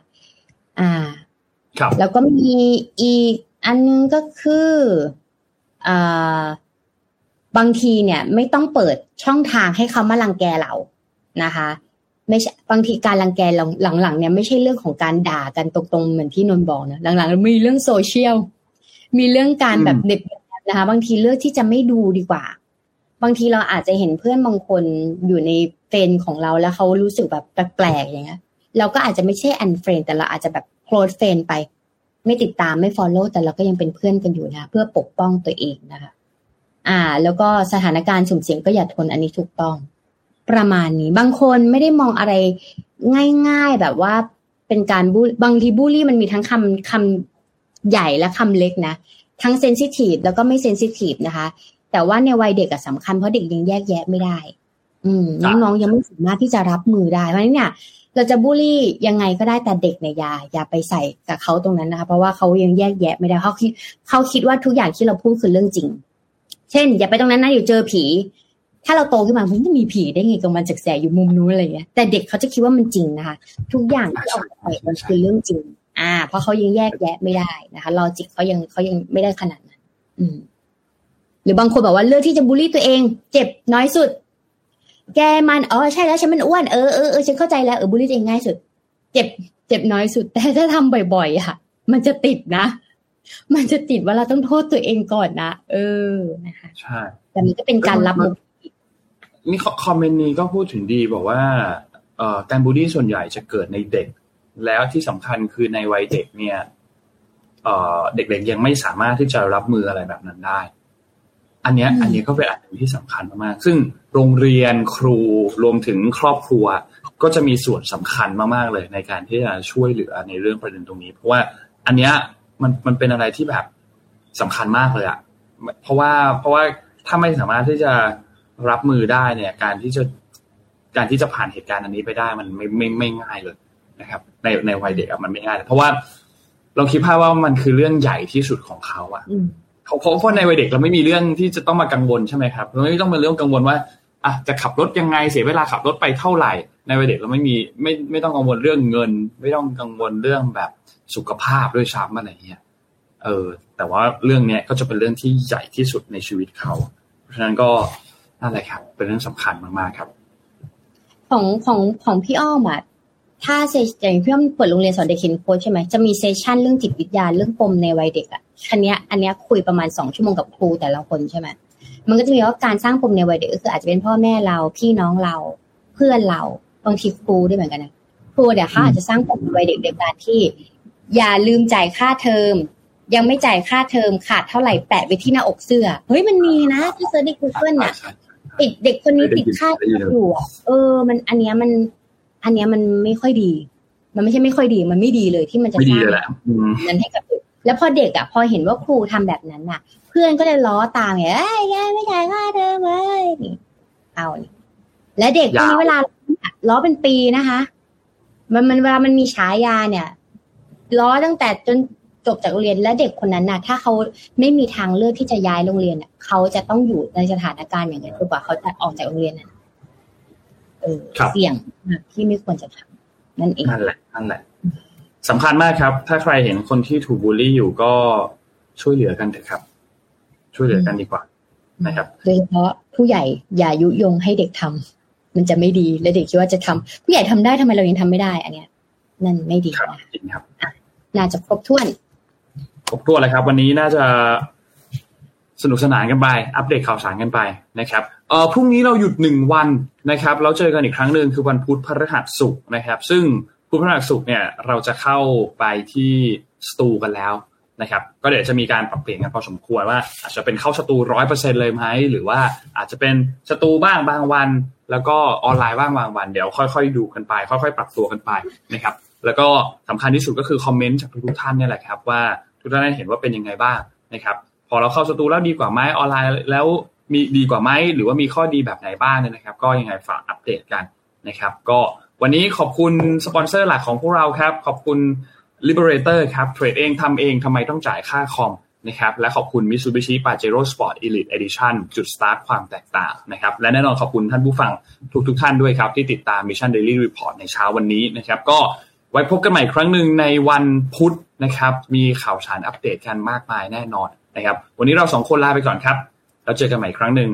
อ่า ครับ แล้วก็มีอีกอันนึงก็คืออ่าบางทีเนี่ย ไม่ต้องเปิดช่องทางให้เขามารังแกเรานะคะ ไม่ใช่บางทีการรังแกหลังๆเนี่ยไม่ใช่เรื่องของการด่ากันตรงๆเหมือนที่นนท์บอกนะหลังๆมีเรื่องโซเชียลมีเรื่องการแบบเด็บนะคะบางทีเลือกที่จะไม่ดูดีกว่า บางทีเราอาจจะเห็นเพื่อนบางคนอยู่ในเฟรนของเราแล้วเขารู้สึกแบบแปลกๆอย่างเงี้ยเราก็อาจจะไม่ใช่ unfriend แต่เราอาจจะแบบ cold friend ไป ไม่ติดตามไม่ follow แต่เราก็ยังเป็นเพื่อนกันอยู่นะเพื่อปกป้องตัวเองนะคะ อ่า แล้วก็สถานการณ์สุ่มเสี่ยงก็อย่าทนอันนี้ถูกต้อง ประมาณนี้ บางคนไม่ได้มองอะไรง่าย ๆ แบบว่าเป็นการบูบางทีบูลลี่มันมีทั้งคำคำใหญ่และคำเล็กนะ ทั้ง sensitive แล้วก็ไม่ sensitive นะคะ แต่ว่าในวัยเด็กอะสำคัญเพราะเด็กยังแยกแยะไม่ได้ อืมน้องๆยังไม่สามารถที่จะรับมือได้ เพราะฉะนั้นเนี่ยเราจะบูลลี่ยังไงก็ได้แต่เด็กเนี่ยอย่าอย่าไปใส่กับเขาตรงนั้นนะคะ เพราะว่าเขายังแยกแยะไม่ได้เขาคิดเขาคิดว่าทุกอย่างที่เราพูดคือเรื่องจริง เช่น อย่าไปตรงนั้นนะอยู่เจอผี ถ้าเราโตขึ้นมามันจะมีผีได้ไงกับมันจากแสอยู่มุมนู้นอะไรเงี้ยแต่เด็กเขาจะคิดว่ามันจริงนะคะ ทุกอย่างที่ออกไปมันคือเรื่องจริง อ่า เพราะเขายังแยกแยะไม่ได้นะคะลอจิกเขายังเขายังไม่ได้ขนาดนั้นอืม หรือบางคนบอกว่าเลือกที่จะบูลลี่ตัวเอง เจ็บน้อยสุด แกมันอ๋อใช่แล้วฉันมันอ้วนเออเออเออฉันเข้าใจแล้วเออบูลลี่ตัวเองง่ายสุด เจ็บ เจ็บน้อยสุด แต่ถ้าทำบ่อยๆอะ มันจะติดนะมันจะติดว่าเราต้องโทษตัวเองก่อนนะเออนะคะใช่แต่มันก็เป็นการรับมือ นี่คอมเมนต์นี้ก็พูดถึงดีบอกว่าเอ่อการบูลลี่ส่วนใหญ่จะเกิดในเด็ก แล้วที่สำคัญคือในวัยเด็กเนี่ยเอ่อเด็กๆยังไม่สามารถที่จะรับมืออะไรแบบนั้นได้ อันเนี้ย อันนี้ก็เป็นอันหนึ่งที่สำคัญมากๆซึ่งโรงเรียนครูรวมถึงครอบครัว ก็จะมีส่วนสำคัญมากๆเลย ในการที่จะช่วยเหลือในเรื่องประเด็นตรงนี้ เพราะว่าอันเนี้ยมันมันเป็นอะไรที่แบบสำคัญมากเลยอะเพราะว่าเพราะว่าถ้าไม่สามารถที่จะ รับมือได้เนี่ย การที่จะการที่จะผ่านเหตุการณ์อันนี้ไปได้มันไม่ไม่ไม่ง่ายเลยนะครับ ในในวัยเด็กอะมันไม่ง่ายเลยเพราะว่าเราคิดภาพว่ามันคือเรื่องใหญ่ที่สุดของเขาอะอืมเขาเพราะเพราะในวัยเด็กเราไม่มีเรื่องที่จะต้องมากังวลใช่ไหมครับเราไม่ต้องมาเรื่องกังวลว่าอะจะขับรถยังไงเสียเวลาขับรถไปเท่าไหร่ ในวัยเด็กเราไม่มีไม่ไม่ต้องกังวลเรื่องเงิน ไม่ต้องกังวลเรื่องแบบสุขภาพด้วยซ้ำอะไรเงี้ยเออ แต่ว่าเรื่องเนี้ยก็จะเป็นเรื่องที่ใหญ่ที่สุดในชีวิตเขา เพราะฉะนั้นก็ นั่นแหละครับ เป็นเรื่องสำคัญมากๆครับ ของของของพี่อ้อมอะถ้าเซอย่างพี่อ้อมเปิดโรงเรียนสอนเด็กเขียนโค้ดใช่ไหมจะมี session เรื่องจิตวิทยาเรื่องปมในวัยเด็กอะอันเนี้ยอันเนี้ยคุยประมาณสองชั่วโมงกับครูแต่ละคนใช่ไหมมันก็จะมีว่าการสร้างปมในวัยเด็กก็คืออาจจะเป็นพ่อแม่เราพี่น้องเราเพื่อนเราบางทีครูด้วยเหมือนกันนะครูเดี๋ยวเขาอาจจะสร้างปมในวัยเด็กโดยการที่ อย่าลืมจ่ายค่าเทอมยังไม่จ่ายค่าเทอมขาดเท่าไหร่แปะไปที่หน้าอกเสื้อ เฮ้ยมันมีนะที่ search ใน Google น่ะ ติดเด็กคนนี้ติดค่าเทอมอยู่อะเออ มันอันเนี้ยมัน อันเนี้ยมันไม่ค่อยดี มันไม่ใช่ไม่ค่อยดี มันไม่ดีเลยที่มันจะไม่สดีร้างเลยแหละอืมนั้นให้กับเด็กแล้วพอเด็กอะพอเห็นว่าครูทำแบบนั้นน่ะ เพื่อนก็จะล้อตามไงเอ้ยยายไม่จ่ายค่าเทอมเลยนี่เอานี่และเด็กพวกนี้เวลาล้อเป็นปีนะคะ มันมันเวลามันมีฉายาเนี่ยล้อตั้งแต่จน จบจากโรงเรียนและเด็กคนนั้นน่ะ ถ้าเขาไม่มีทางเลือกที่จะย้ายโรงเรียนน่ะเขาจะต้องอยู่ในสถานการณ์อย่างนั้นจนกว่าเขาจะออกจากโรงเรียนน่ะเออครับเสี่ยงมากที่ไม่ควรจะทำนั่นเองนั่นแหละนั่นแหละสำคัญมากครับ ถ้าใครเห็นคนที่ถูกบูลลี่อยู่ก็ช่วยเหลือกันเถอะครับ ช่วยเหลือกันดีกว่านะครับโดยเฉพาะผู้ใหญ่อย่ายุยงให้เด็กทำมันจะไม่ดีและเด็กคิดว่าจะทำผู้ใหญ่ทำได้ทำไมเรายังทำไม่ได้ อันเนี้ย นั่นไม่ดีครับนะจริงครับน่าจะครบถ้วน ครบถ้วนแล้วครับ วันนี้น่าจะสนุกสนานกันไป อัปเดตข่าวสารกันไปนะครับเอ่อพรุ่งนี้เราหยุดหนึ่งวันนะครับแล้วเจอกันอีกครั้งหนึ่งคือวันพุธพฤหัสศุกร์นะครับ ซึ่งพุธพฤหัสศุกร์เนี่ยเราจะเข้าไปที่สตูกันแล้วนะครับ ก็เดี๋ยวจะมีการปรับเปลี่ยนกันพอสมควรว่า อาจจะเป็นเข้าสตูร้อยเปอร์เซ็นเลยไหมหรือว่าอาจจะเป็นสตูบ้างบางวัน แล้วก็ออนไลน์บ้างบางวัน เดี๋ยวค่อย ๆ ดูกันไป ค่อย ๆ ปรับตัวกันไปนะครับ แล้วก็สำคัญที่สุดก็คือคอมเมนต์จากทุกท่านเนี่ยแหละครับว่า ทุกท่านได้เห็นว่าเป็นยังไงบ้างนะครับ พอเราเข้าสตูแล้วดีกว่าไหมออนไลน์แล้วมีดีกว่าไหมหรือว่ามีข้อดีแบบไหนบ้างเนี่ยนะครับ ก็ยังไงฝากอัปเดตกันนะครับ ก็วันนี้ขอบคุณสปอนเซอร์หลักของพวกเราครับ ขอบคุณ Liberator ครับเทรดเองทำเองทำไมต้องจ่ายค่าคอมนะครับและขอบคุณ Mitsubishi Pajero Sport Elite Edition จุดสตาร์ทความแตกต่างนะครับและแน่นอนขอบคุณท่านผู้ฟังทุกๆทท่านด้วยครับ ที่ติดตาม Mission Daily Report ในเช้าวันนี้นะครับ ก็ ไว้พบกันใหม่ครั้งหนึ่งในวันพุธนะครับ มีข่าวสารอัปเดตกันมากมายแน่นอนนะครับ วันนี้เราสองคนลาไปก่อนครับแล้วเจอกันใหม่ครั้งหนึ่ง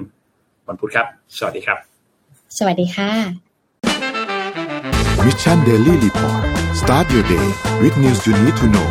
วันพุธครับ สวัสดีครับ สวัสดีค่ะ Mission Daily Report start your day with news you need to know